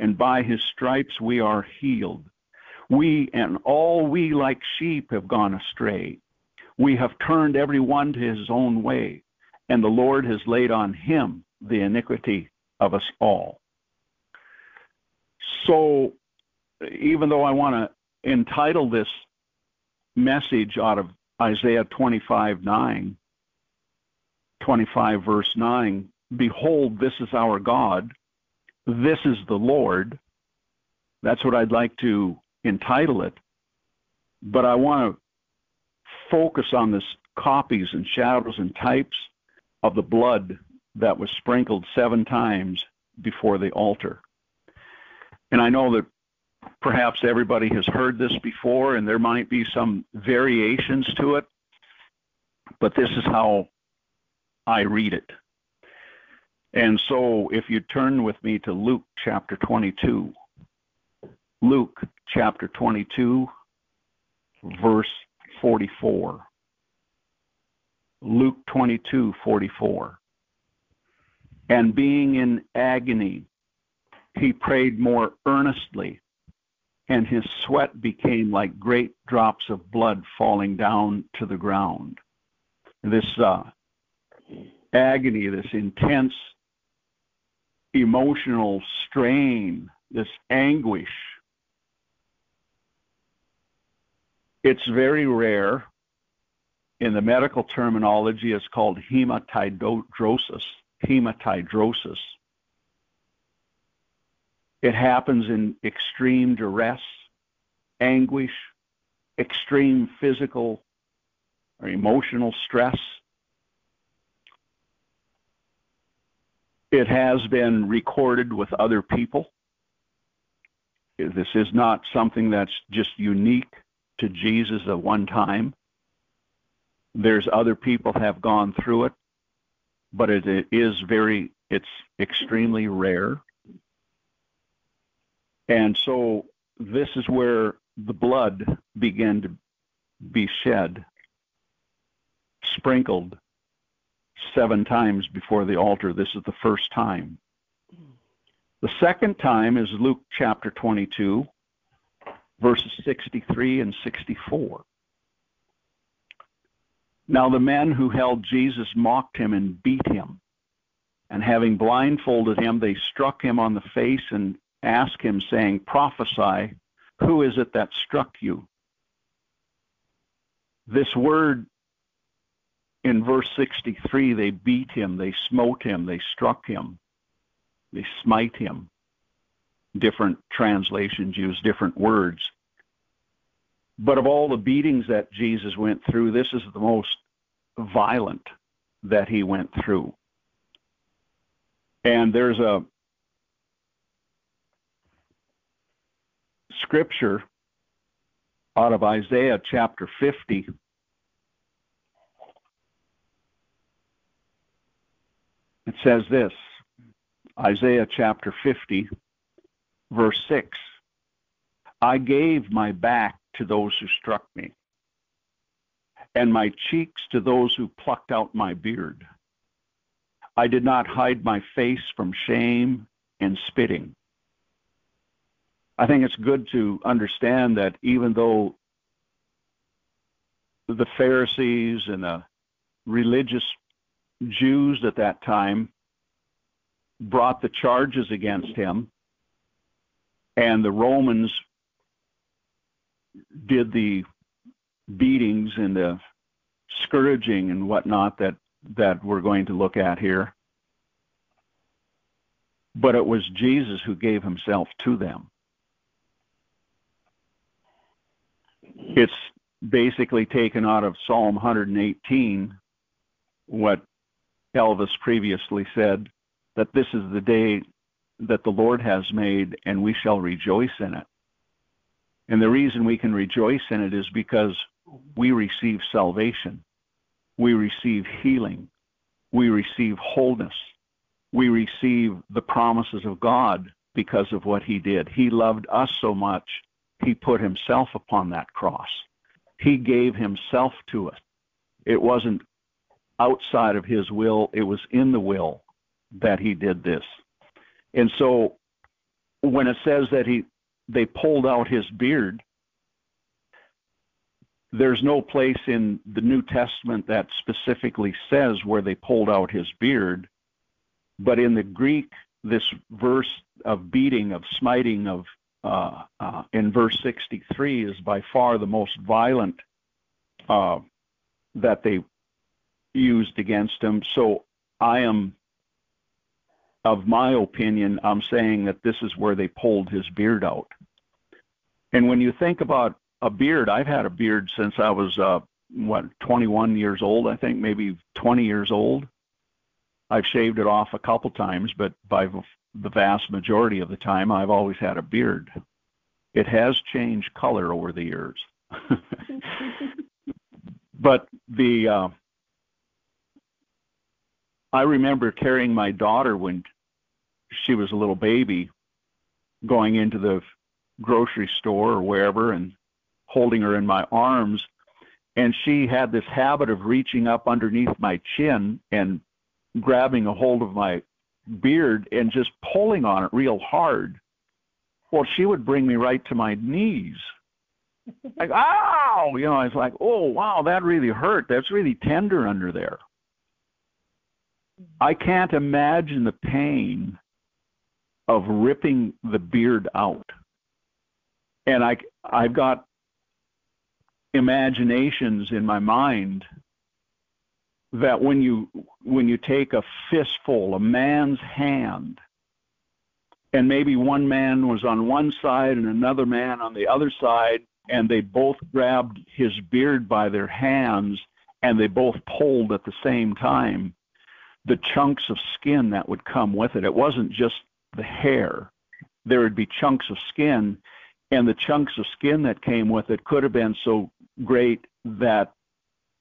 and by his stripes we are healed. We and all we like sheep have gone astray. We have turned every one to his own way, and the Lord has laid on him the iniquity of us all. So, even though I want to entitle this message out of Isaiah 25 9, 25 verse 9, Behold, this is our God, this is the Lord. That's what I'd like to entitle it. But I want to focus on this copies and shadows and types of the blood that was sprinkled seven times before the altar. And I know that perhaps everybody has heard this before, and there might be some variations to it, but this is how I read it. And so, if you turn with me to Luke chapter 22, Luke chapter 22, verse 44. Luke 22, 44. And being in agony, he prayed more earnestly and his sweat became like great drops of blood falling down to the ground. This uh, agony, this intense emotional strain, this anguish, it's very rare. In the medical terminology, it's called hematidrosis. Hematidrosis. It happens in extreme duress, anguish, extreme physical or emotional stress. It has been recorded with other people. This is not something that's just unique to Jesus at one time. There's other people have gone through it, but it is very, it's extremely rare. And so this is where the blood began to be shed, sprinkled seven times before the altar. This is the first time. The second time is Luke chapter 22, verses 63 and 64. Now the men who held Jesus mocked him and beat him. And having blindfolded him, they struck him on the face and asked him, saying, Prophesy, who is it that struck you? This word in verse 63 they beat him, they smote him, they struck him, they smite him. Different translations use different words. But of all the beatings that Jesus went through, this is the most violent that he went through. And there's a scripture out of Isaiah chapter 50. It says this Isaiah chapter 50, verse 6 I gave my back to those who struck me, and my cheeks to those who plucked out my beard. I did not hide my face from shame and spitting. I think it's good to understand that even though the Pharisees and the religious Jews at that time brought the charges against him, and the Romans did the beatings and the scourging and whatnot that that we're going to look at here. But it was Jesus who gave himself to them. It's basically taken out of Psalm 118, what Elvis previously said, that this is the day that the Lord has made, and we shall rejoice in it. And the reason we can rejoice in it is because we receive salvation, we receive healing, we receive wholeness, we receive the promises of God because of what He did. He loved us so much he put himself upon that cross. He gave himself to us. It wasn't outside of his will, it was in the will that he did this. And so when it says that he they pulled out his beard, there's no place in the New Testament that specifically says where they pulled out his beard, but in the Greek, this verse of beating, of smiting, of uh, uh, in verse 63 is by far the most violent uh, that they used against him. So I am, of my opinion, I'm saying that this is where they pulled his beard out. And when you think about a beard, I've had a beard since I was, uh, what, 21 years old, I think, maybe 20 years old. I've shaved it off a couple times, but by the vast majority of the time, I've always had a beard. It has changed color over the years. but the uh, I remember carrying my daughter when she was a little baby, going into the grocery store or wherever and holding her in my arms. And she had this habit of reaching up underneath my chin and grabbing a hold of my beard and just pulling on it real hard. Well, she would bring me right to my knees. Like, ow! You know, I was like, oh, wow, that really hurt. That's really tender under there. I can't imagine the pain of ripping the beard out. And I, I've got imaginations in my mind that when you when you take a fistful, a man's hand, and maybe one man was on one side and another man on the other side, and they both grabbed his beard by their hands and they both pulled at the same time, the chunks of skin that would come with it. It wasn't just the hair. There would be chunks of skin, and the chunks of skin that came with it could have been so great that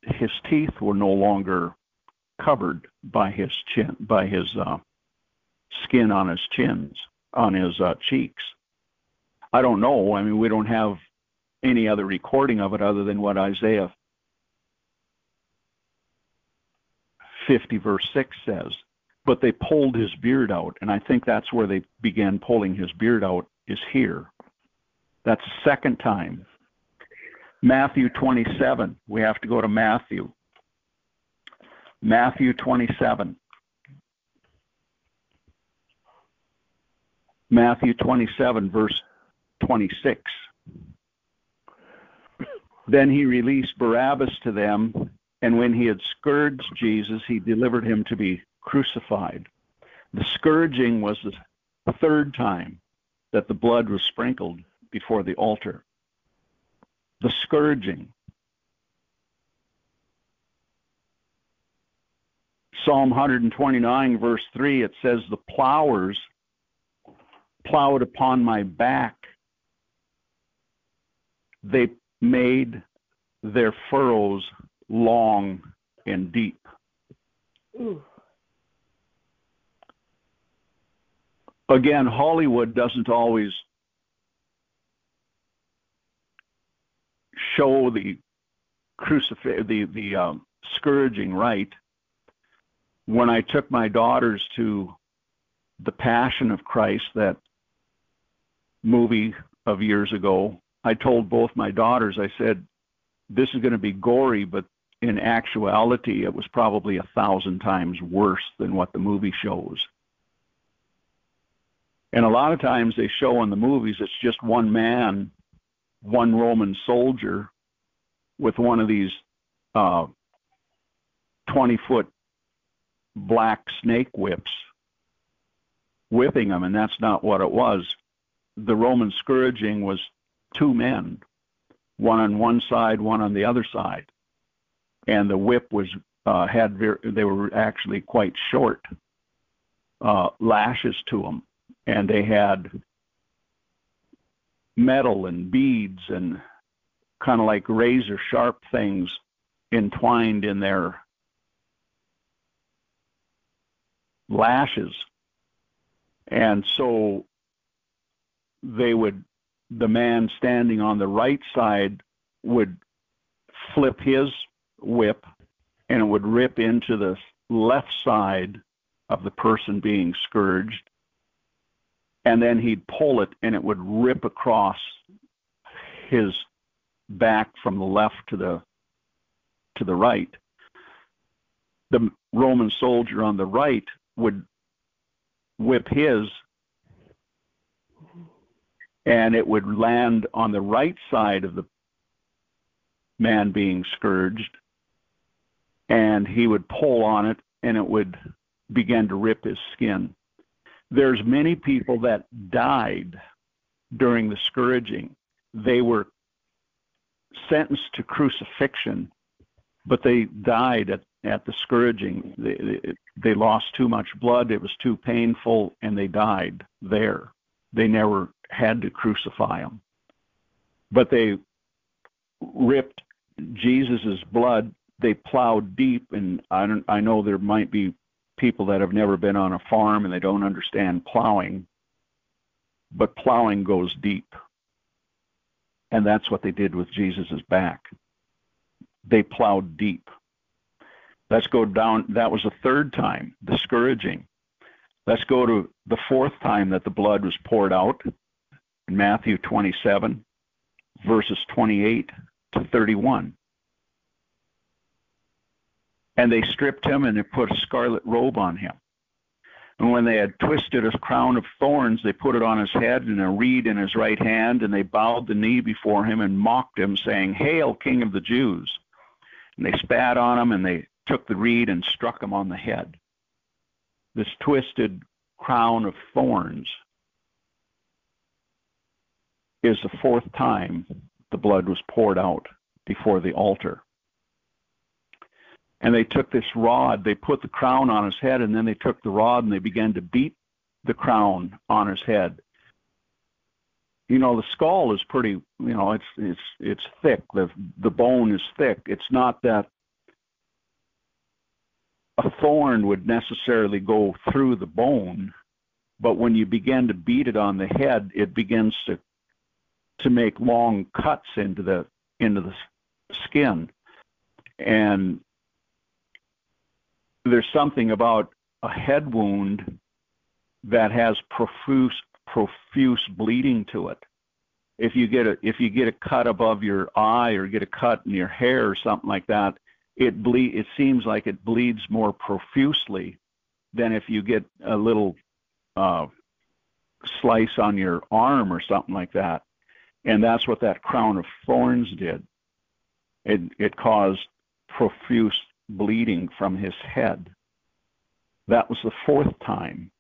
his teeth were no longer covered by his chin, by his uh, skin on his chins, on his uh, cheeks. I don't know. I mean, we don't have any other recording of it other than what Isaiah 50 verse 6 says. But they pulled his beard out, and I think that's where they began pulling his beard out is here. That's the second time Matthew 27. We have to go to Matthew. Matthew 27. Matthew 27, verse 26. Then he released Barabbas to them, and when he had scourged Jesus, he delivered him to be crucified. The scourging was the third time that the blood was sprinkled before the altar. The scourging. Psalm 129, verse 3, it says, The plowers plowed upon my back. They made their furrows long and deep. Ooh. Again, Hollywood doesn't always show the crucifix, the the um, scourging right. When I took my daughters to the Passion of Christ, that movie of years ago, I told both my daughters, I said, this is going to be gory, but in actuality, it was probably a thousand times worse than what the movie shows. And a lot of times they show in the movies it's just one man, one Roman soldier with one of these uh, 20 foot black snake whips whipping them, and that's not what it was. The Roman scourging was two men, one on one side, one on the other side, and the whip was uh, had very, they were actually quite short uh, lashes to them, and they had metal and beads and kind of like razor sharp things entwined in their lashes. And so they would, the man standing on the right side would flip his whip and it would rip into the left side of the person being scourged and then he'd pull it and it would rip across his back from the left to the to the right. The roman soldier on the right would whip his and it would land on the right side of the man being scourged and he would pull on it and it would begin to rip his skin there's many people that died during the scourging. They were sentenced to crucifixion, but they died at, at the scourging. They, they lost too much blood, it was too painful, and they died there. They never had to crucify them. But they ripped Jesus' blood, they plowed deep, and I, don't, I know there might be people that have never been on a farm and they don't understand plowing, but plowing goes deep. And that's what they did with Jesus' back. They plowed deep. Let's go down. That was the third time, discouraging. Let's go to the fourth time that the blood was poured out in Matthew 27, verses 28 to 31 and they stripped him and they put a scarlet robe on him. And when they had twisted a crown of thorns, they put it on his head and a reed in his right hand, and they bowed the knee before him and mocked him, saying, Hail, King of the Jews! And they spat on him, and they took the reed and struck him on the head. This twisted crown of thorns is the fourth time the blood was poured out before the altar and they took this rod, they put the crown on his head, and then they took the rod and they began to beat the crown on his head. You know, the skull is pretty, you know, it's it's it's thick. The the bone is thick. It's not that a thorn would necessarily go through the bone, but when you begin to beat it on the head, it begins to to make long cuts into the into the skin. And there's something about a head wound that has profuse profuse bleeding to it. If you get a if you get a cut above your eye or get a cut in your hair or something like that, it bleed it seems like it bleeds more profusely than if you get a little uh, slice on your arm or something like that. And that's what that crown of thorns did. it, it caused profuse bleeding from his head. That was the fourth time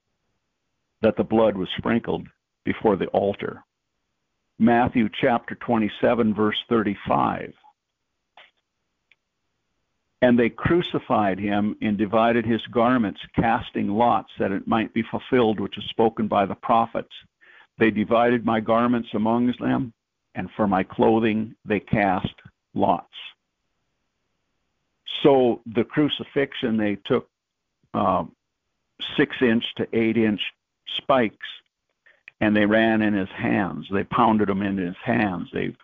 that the blood was sprinkled before the altar. Matthew chapter 27, verse 35. And they crucified him and divided his garments, casting lots that it might be fulfilled which is spoken by the prophets. They divided my garments among them, and for my clothing they cast lots. So the crucifixion, they took uh, six inch to eight inch spikes and they ran in his hands. They pounded them into his hands. They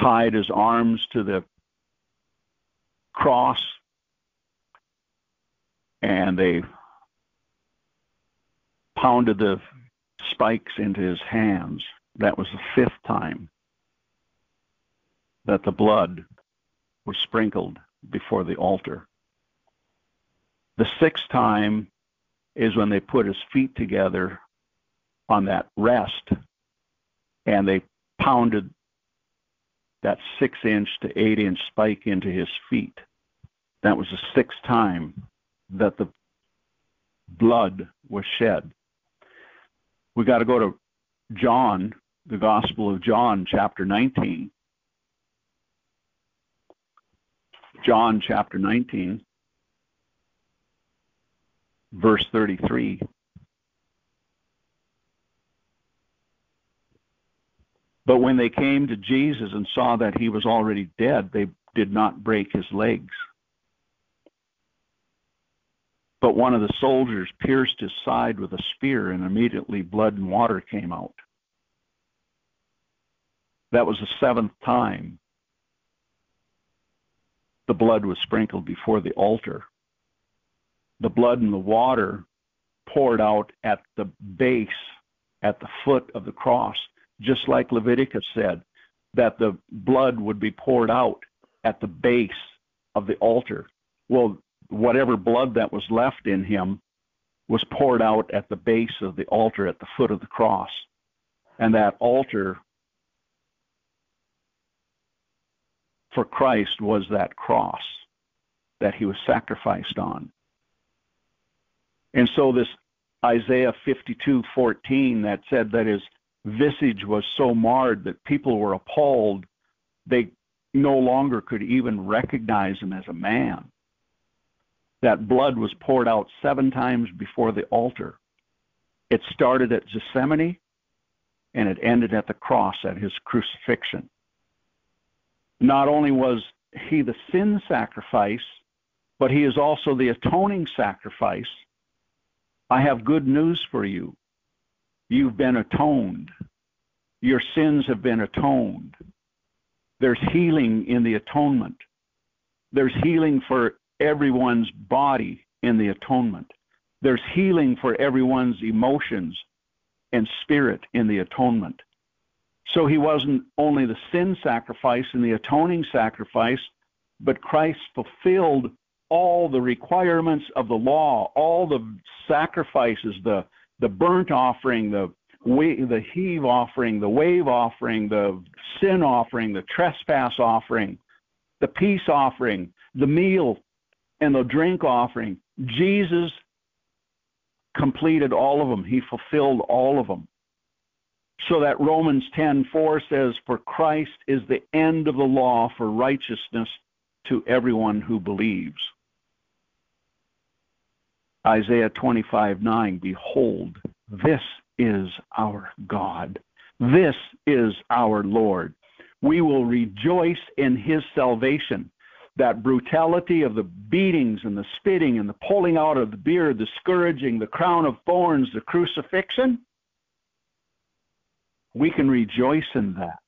tied his arms to the cross and they pounded the spikes into his hands. That was the fifth time that the blood was sprinkled before the altar. The sixth time is when they put his feet together on that rest and they pounded that six inch to eight inch spike into his feet. That was the sixth time that the blood was shed. We got to go to John, the Gospel of John, chapter 19. John chapter 19, verse 33. But when they came to Jesus and saw that he was already dead, they did not break his legs. But one of the soldiers pierced his side with a spear, and immediately blood and water came out. That was the seventh time the blood was sprinkled before the altar. The blood and the water poured out at the base, at the foot of the cross, just like Leviticus said, that the blood would be poured out at the base of the altar. Well, whatever blood that was left in him was poured out at the base of the altar at the foot of the cross. And that altar for Christ was that cross that he was sacrificed on. And so this Isaiah 52:14 that said that his visage was so marred that people were appalled they no longer could even recognize him as a man. That blood was poured out 7 times before the altar. It started at Gethsemane and it ended at the cross at his crucifixion. Not only was he the sin sacrifice, but he is also the atoning sacrifice. I have good news for you. You've been atoned. Your sins have been atoned. There's healing in the atonement. There's healing for everyone's body in the atonement. There's healing for everyone's emotions and spirit in the atonement. So he wasn't only the sin sacrifice and the atoning sacrifice, but Christ fulfilled all the requirements of the law, all the sacrifices, the the burnt offering, the the heave offering, the wave offering, the sin offering, the trespass offering, the peace offering, the meal and the drink offering. Jesus completed all of them. He fulfilled all of them so that Romans 10:4 says for Christ is the end of the law for righteousness to everyone who believes. Isaiah 25:9 Behold this is our God. This is our Lord. We will rejoice in his salvation. That brutality of the beatings and the spitting and the pulling out of the beard the scourging the crown of thorns the crucifixion we can rejoice in that.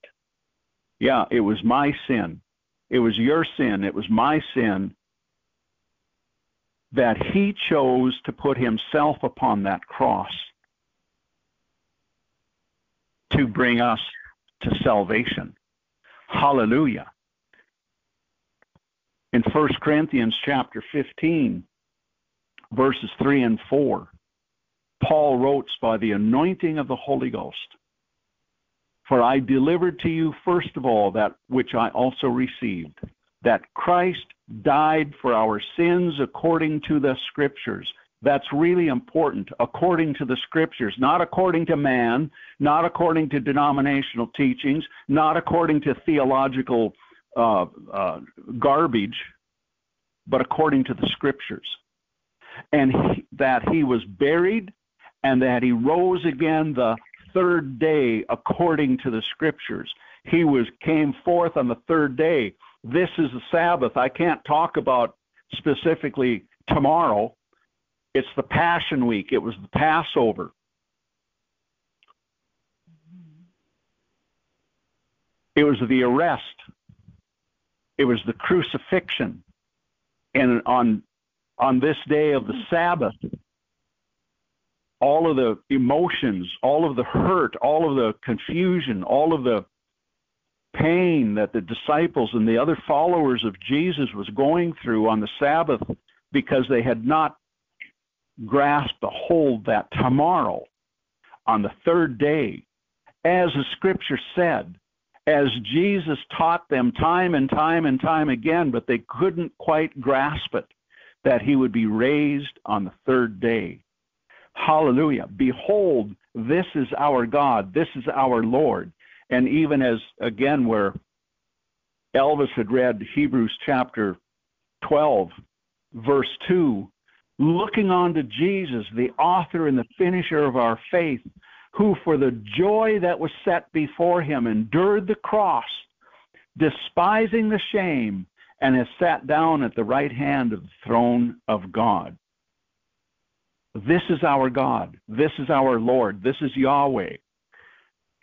Yeah, it was my sin. It was your sin. It was my sin that he chose to put himself upon that cross to bring us to salvation. Hallelujah. In 1 Corinthians chapter 15, verses 3 and 4, Paul wrote by the anointing of the Holy Ghost, for I delivered to you first of all that which I also received, that Christ died for our sins according to the scriptures. That's really important, according to the scriptures, not according to man, not according to denominational teachings, not according to theological uh, uh, garbage, but according to the scriptures. And he, that he was buried and that he rose again the third day according to the scriptures. He was came forth on the third day. This is the Sabbath. I can't talk about specifically tomorrow. It's the Passion Week. It was the Passover. It was the arrest. It was the crucifixion. And on on this day of the Sabbath, all of the emotions, all of the hurt, all of the confusion, all of the pain that the disciples and the other followers of Jesus was going through on the Sabbath because they had not grasped the hold that tomorrow, on the third day, as the scripture said, as Jesus taught them time and time and time again, but they couldn't quite grasp it, that he would be raised on the third day. Hallelujah. Behold, this is our God. This is our Lord. And even as, again, where Elvis had read Hebrews chapter 12, verse 2, looking on to Jesus, the author and the finisher of our faith, who for the joy that was set before him endured the cross, despising the shame, and has sat down at the right hand of the throne of God. This is our God. This is our Lord. This is Yahweh.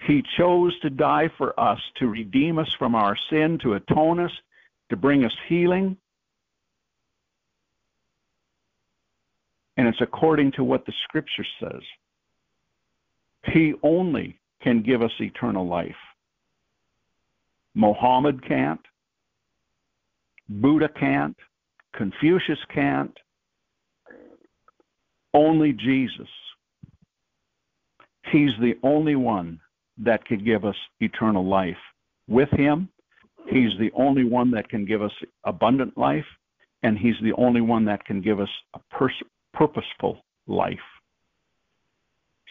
He chose to die for us, to redeem us from our sin, to atone us, to bring us healing. And it's according to what the scripture says. He only can give us eternal life. Mohammed can't. Buddha can't. Confucius can't. Only Jesus. He's the only one that can give us eternal life. With Him, He's the only one that can give us abundant life, and He's the only one that can give us a pers- purposeful life.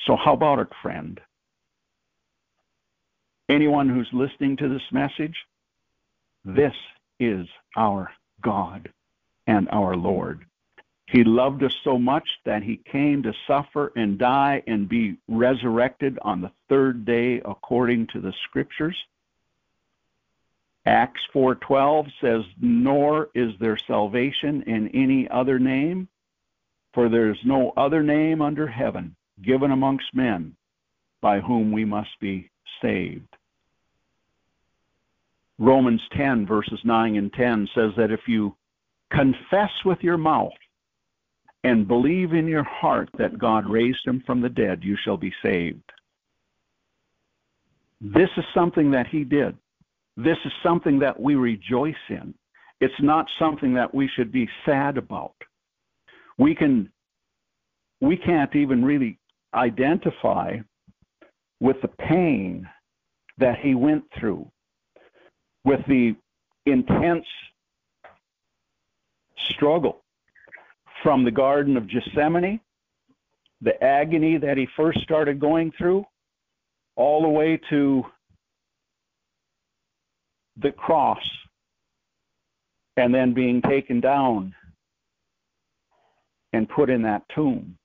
So, how about it, friend? Anyone who's listening to this message, this is our God and our Lord. He loved us so much that he came to suffer and die and be resurrected on the third day according to the scriptures. Acts 4:12 says, "Nor is there salvation in any other name, for there is no other name under heaven given amongst men by whom we must be saved." Romans 10 verses 9 and 10 says that if you confess with your mouth and believe in your heart that God raised him from the dead, you shall be saved. This is something that he did. This is something that we rejoice in. It's not something that we should be sad about. We can we can't even really identify with the pain that he went through, with the intense struggle from the Garden of Gethsemane, the agony that he first started going through, all the way to the cross and then being taken down and put in that tomb.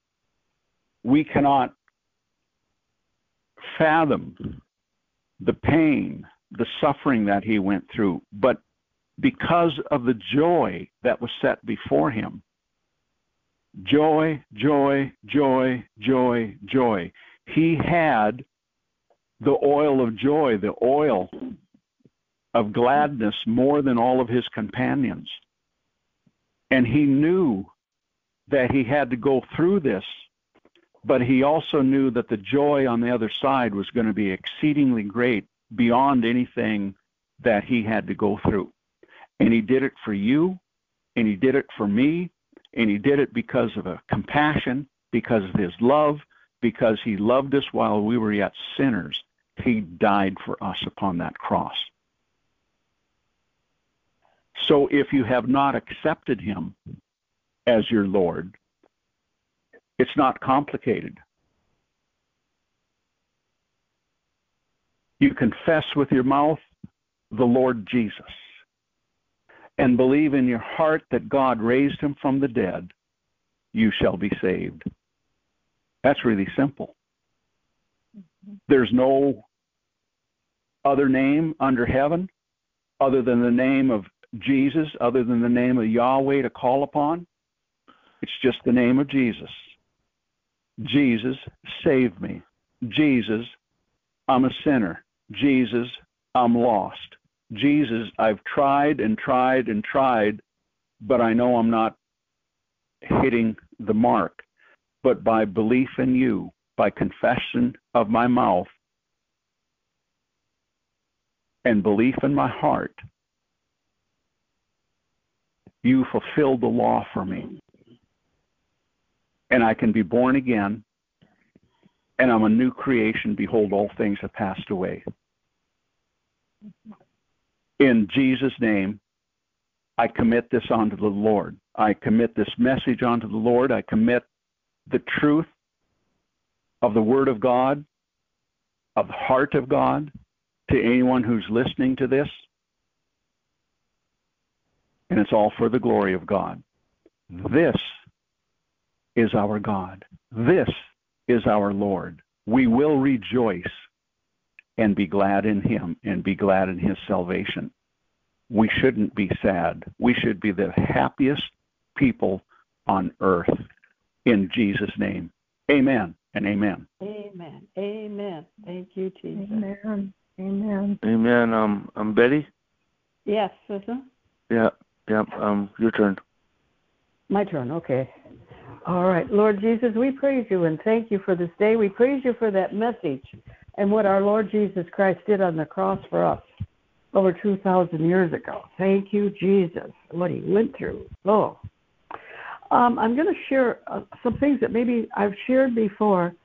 We cannot fathom the pain, the suffering that he went through, but because of the joy that was set before him, Joy, joy, joy, joy, joy. He had the oil of joy, the oil of gladness more than all of his companions. And he knew that he had to go through this, but he also knew that the joy on the other side was going to be exceedingly great beyond anything that he had to go through. And he did it for you, and he did it for me, and he did it because of a compassion, because of his love, because he loved us while we were yet sinners. He died for us upon that cross. So if you have not accepted him as your Lord, it's not complicated. You confess with your mouth the Lord Jesus and believe in your heart that God raised him from the dead, you shall be saved. That's really simple. There's no other name under heaven other than the name of Jesus, other than the name of Yahweh to call upon. It's just the name of Jesus. Jesus, save me. Jesus, I'm a sinner. Jesus, I'm lost. Jesus, I've tried and tried and tried, but I know I'm not hitting the mark. But by belief in you, by confession of my mouth, and belief in my heart, you fulfilled the law for me. And I can be born again, and I'm a new creation. Behold, all things have passed away. In Jesus' name, I commit this onto the Lord. I commit this message onto the Lord. I commit the truth of the Word of God, of the heart of God, to anyone who's listening to this. And it's all for the glory of God. This is our God. This is our Lord. We will rejoice and be glad in Him and be glad in His salvation. We shouldn't be sad. We should be the happiest people on earth in Jesus' name. Amen and amen. Amen. Amen. Thank you, Jesus. Amen. Amen. Amen. Um, I'm Betty. Yes, Susan? Yeah, yeah. Um, your turn. My turn. Okay. All right. Lord Jesus, we praise you and thank you for this day. We praise you for that message and what our Lord Jesus Christ did on the cross for us over 2,000 years ago. Thank you, Jesus, what he went through. Oh. Um, I'm going to share uh, some things that maybe I've shared before.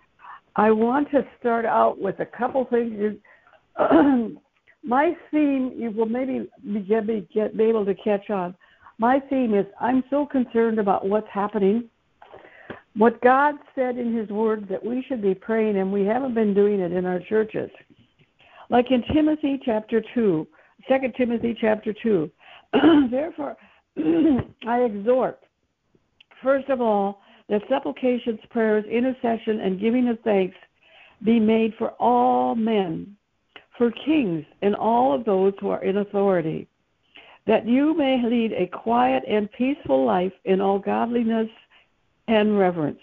I want to start out with a couple things. my theme, you will maybe get, get, be able to catch on. My theme is I'm so concerned about what's happening. What God said in His Word that we should be praying, and we haven't been doing it in our churches. Like in Timothy chapter 2, 2 Timothy chapter 2. Therefore, I exhort, first of all, that supplications, prayers, intercession, and giving of thanks be made for all men for kings and all of those who are in authority, that you may lead a quiet and peaceful life in all godliness and reverence.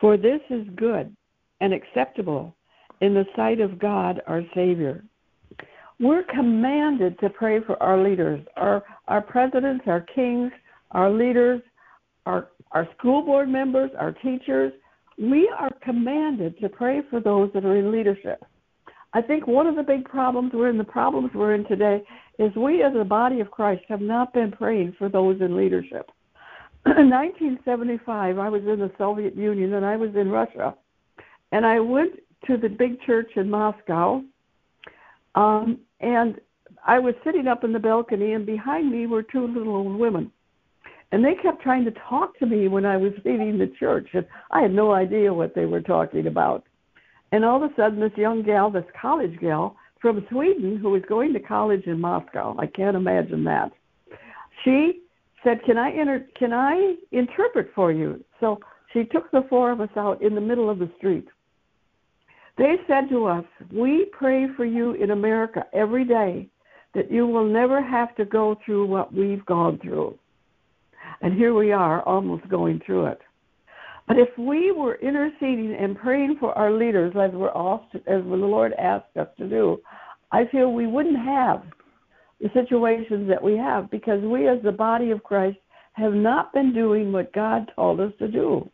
For this is good and acceptable in the sight of God our Savior. We're commanded to pray for our leaders, our, our presidents, our kings, our leaders, our, our school board members, our teachers. We are commanded to pray for those that are in leadership. I think one of the big problems we're in, the problems we're in today, is we as a body of Christ have not been praying for those in leadership. In 1975, I was in the Soviet Union and I was in Russia, and I went to the big church in Moscow, um, and I was sitting up in the balcony, and behind me were two little old women. And they kept trying to talk to me when I was leaving the church, and I had no idea what they were talking about. And all of a sudden, this young gal, this college gal from Sweden, who was going to college in Moscow, I can't imagine that. She said, "Can I enter? Can I interpret for you?" So she took the four of us out in the middle of the street. They said to us, "We pray for you in America every day that you will never have to go through what we've gone through." And here we are, almost going through it. But if we were interceding and praying for our leaders as we're asked, as the Lord asked us to do, I feel we wouldn't have the situations that we have because we as the body of Christ have not been doing what God told us to do.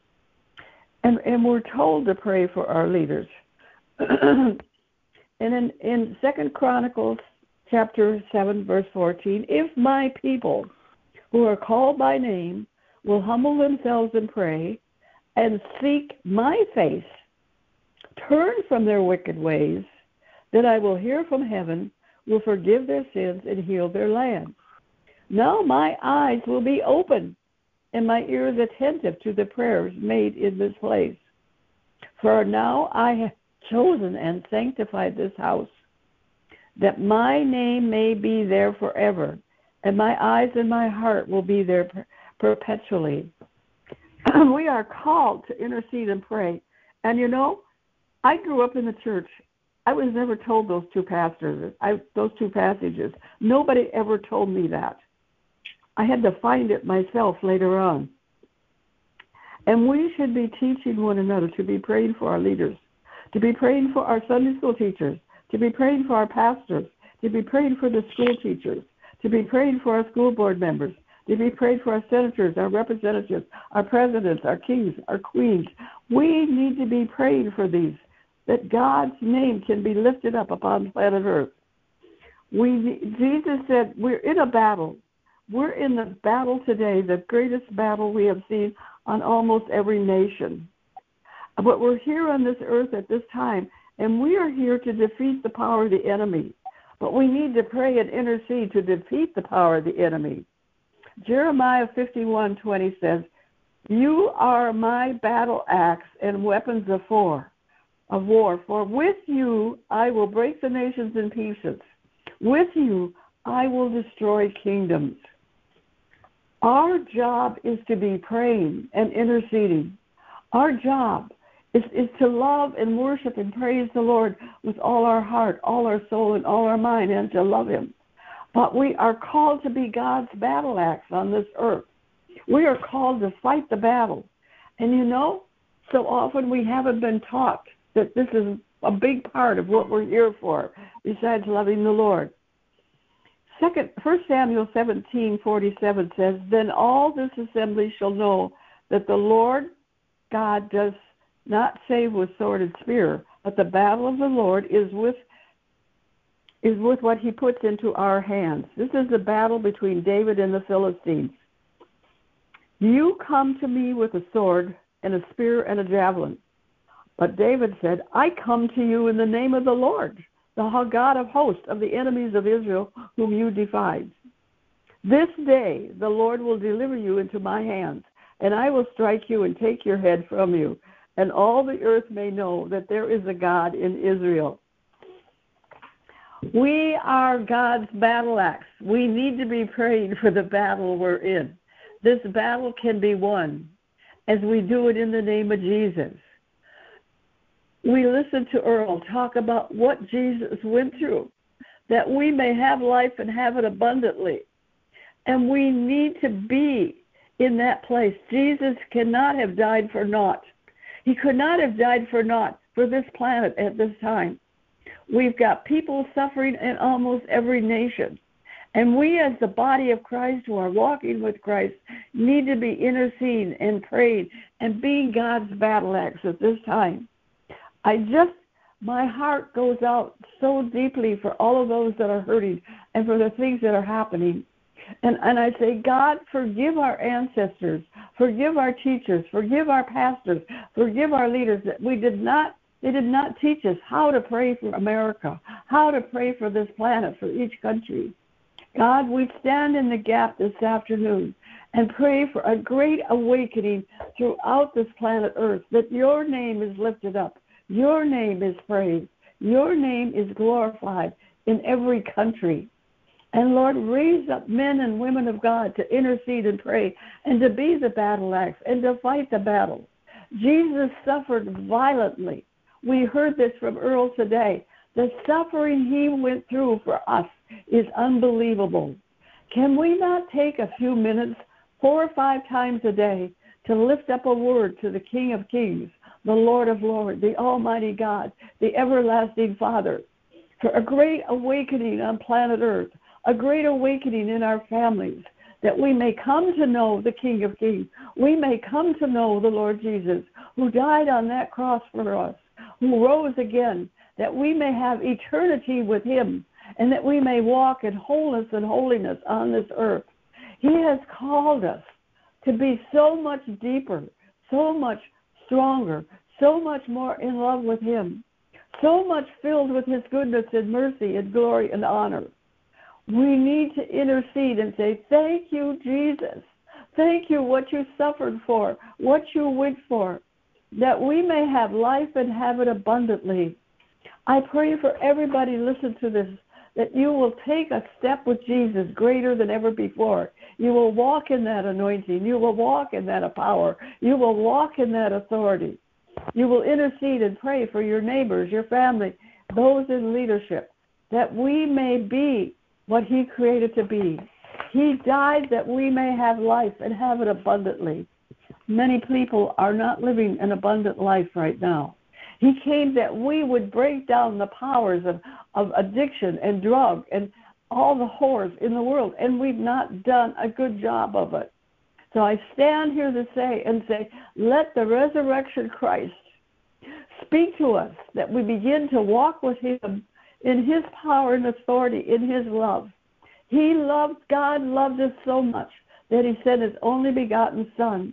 And and we're told to pray for our leaders. and in, in Second Chronicles chapter seven, verse fourteen, if my people who are called by name will humble themselves and pray and seek my face, turn from their wicked ways, then I will hear from heaven, will forgive their sins, and heal their land. Now my eyes will be open and my ears attentive to the prayers made in this place. For now I have chosen and sanctified this house, that my name may be there forever, and my eyes and my heart will be there per- perpetually. we are called to intercede and pray. And you know, I grew up in the church. I was never told those two pastors, I, those two passages. Nobody ever told me that. I had to find it myself later on. And we should be teaching one another to be praying for our leaders, to be praying for our Sunday school teachers, to be praying for our pastors, to be praying for the school teachers, to be praying for our school board members, to be prayed for our senators, our representatives, our presidents, our kings, our queens. We need to be praying for these, that God's name can be lifted up upon planet Earth. We, Jesus said, we're in a battle. We're in the battle today, the greatest battle we have seen on almost every nation. But we're here on this earth at this time, and we are here to defeat the power of the enemy. But we need to pray and intercede to defeat the power of the enemy. Jeremiah 51:20 says, "You are my battle axe and weapons of war, of war. For with you I will break the nations in pieces. With you I will destroy kingdoms." Our job is to be praying and interceding. Our job is, is to love and worship and praise the Lord with all our heart, all our soul, and all our mind, and to love Him. But we are called to be God's battle axe on this earth. We are called to fight the battle. And you know, so often we haven't been taught that this is a big part of what we're here for, besides loving the Lord. Second, First Samuel seventeen forty seven says, "Then all this assembly shall know that the Lord God does not save with sword and spear, but the battle of the Lord is with is with what He puts into our hands. This is the battle between David and the Philistines. You come to me with a sword and a spear and a javelin, but David said, I come to you in the name of the Lord." the God of hosts of the enemies of Israel whom you defied. This day the Lord will deliver you into my hands, and I will strike you and take your head from you, and all the earth may know that there is a God in Israel. We are God's battle axe. We need to be praying for the battle we're in. This battle can be won as we do it in the name of Jesus we listen to Erryl talk about what Jesus went through, that we may have life and have it abundantly. And we need to be in that place. Jesus cannot have died for naught. He could not have died for naught for this planet at this time. We've got people suffering in almost every nation. And we, as the body of Christ who are walking with Christ, need to be interceding and praying and being God's battle axe at this time. I just, my heart goes out so deeply for all of those that are hurting and for the things that are happening. And, and I say, God, forgive our ancestors, forgive our teachers, forgive our pastors, forgive our leaders that we did not, they did not teach us how to pray for America, how to pray for this planet, for each country. God, we stand in the gap this afternoon and pray for a great awakening throughout this planet Earth, that your name is lifted up, your name is praised. Your name is glorified in every country. And Lord, raise up men and women of God to intercede and pray and to be the battle axe and to fight the battle. Jesus suffered violently. We heard this from Erryl today. The suffering he went through for us is unbelievable. Can we not take a few minutes, four or five times a day, to lift up a word to the King of Kings, the Lord of Lords, the Almighty God, the everlasting Father, for a great awakening on planet Earth, a great awakening in our families, that we may come to know the King of Kings. We may come to know the Lord Jesus, who died on that cross for us, who rose again, that we may have eternity with him, and that we may walk in wholeness and holiness on this earth. He has called us to be so much deeper, so much stronger, so much more in love with Him, so much filled with His goodness and mercy and glory and honor. We need to intercede and say, Thank you, Jesus. Thank you, what you suffered for, what you went for, that we may have life and have it abundantly. I pray for everybody listen to this that you will take a step with Jesus greater than ever before. You will walk in that anointing. You will walk in that power. You will walk in that authority. You will intercede and pray for your neighbors, your family, those in leadership, that we may be what He created to be. He died that we may have life and have it abundantly. Many people are not living an abundant life right now. He came that we would break down the powers of, of addiction and drug and all the horrors in the world, and we've not done a good job of it. So I stand here to say and say, let the resurrection Christ speak to us that we begin to walk with him in his power and authority, in his love. He loved, God loved us so much that he sent his only begotten Son.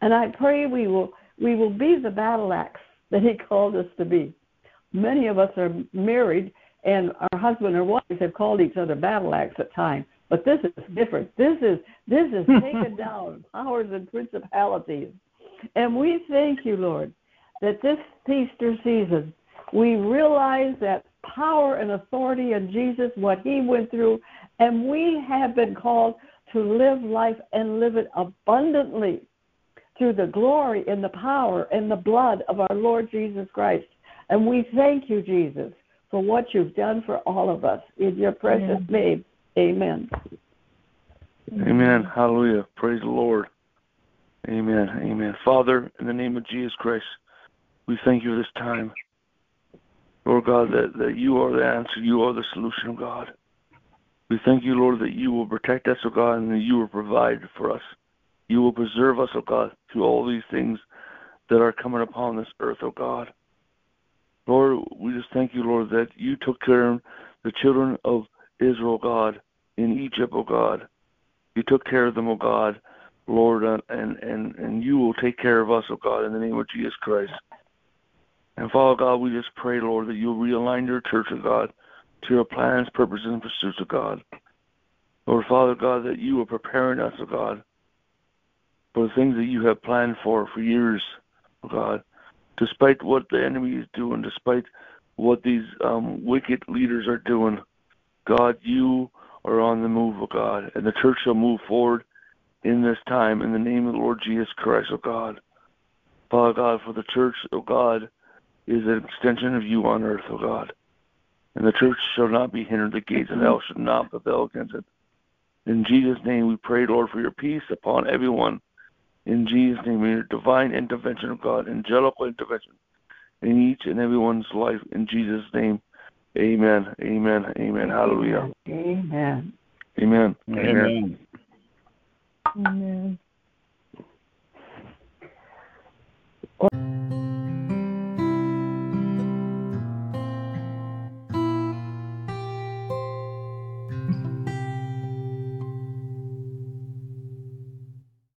And I pray we will we will be the battle axe that he called us to be. Many of us are married and our husband or wives have called each other battle axe at times. But this is different. This is this is taken down powers and principalities. And we thank you, Lord, that this Easter season we realize that power and authority in Jesus, what he went through, and we have been called to live life and live it abundantly through the glory and the power and the blood of our Lord Jesus Christ. And we thank you, Jesus, for what you've done for all of us. In your precious name, amen. Amen. Hallelujah. Praise the Lord. Amen. Amen. Father, in the name of Jesus Christ, we thank you this time. Lord God, that, that you are the answer, you are the solution, God. We thank you, Lord, that you will protect us, O God, and that you will provide for us. You will preserve us, O God, through all these things that are coming upon this earth, O God. Lord, we just thank you, Lord, that you took care of the children of Israel, God, in Egypt, O God. You took care of them, O God, Lord, uh, and, and, and you will take care of us, O God, in the name of Jesus Christ. And Father God, we just pray, Lord, that you'll realign your church, O God, to your plans, purposes, and pursuits, of God. Lord, Father God, that you are preparing us, O God, for the things that you have planned for for years, O God. Despite what the enemy is doing, despite what these um, wicked leaders are doing, God, you are on the move, O God, and the church shall move forward in this time in the name of the Lord Jesus Christ, O God. Father God, for the church, O God, is an extension of you on earth, O God. And the church shall not be hindered, the gates of hell shall not prevail against it. In Jesus' name we pray, Lord, for your peace upon everyone. In Jesus' name, in your divine intervention of God, angelical intervention in each and everyone's life. In Jesus' name, amen, amen, amen. Hallelujah. Amen. Amen. Amen. Amen.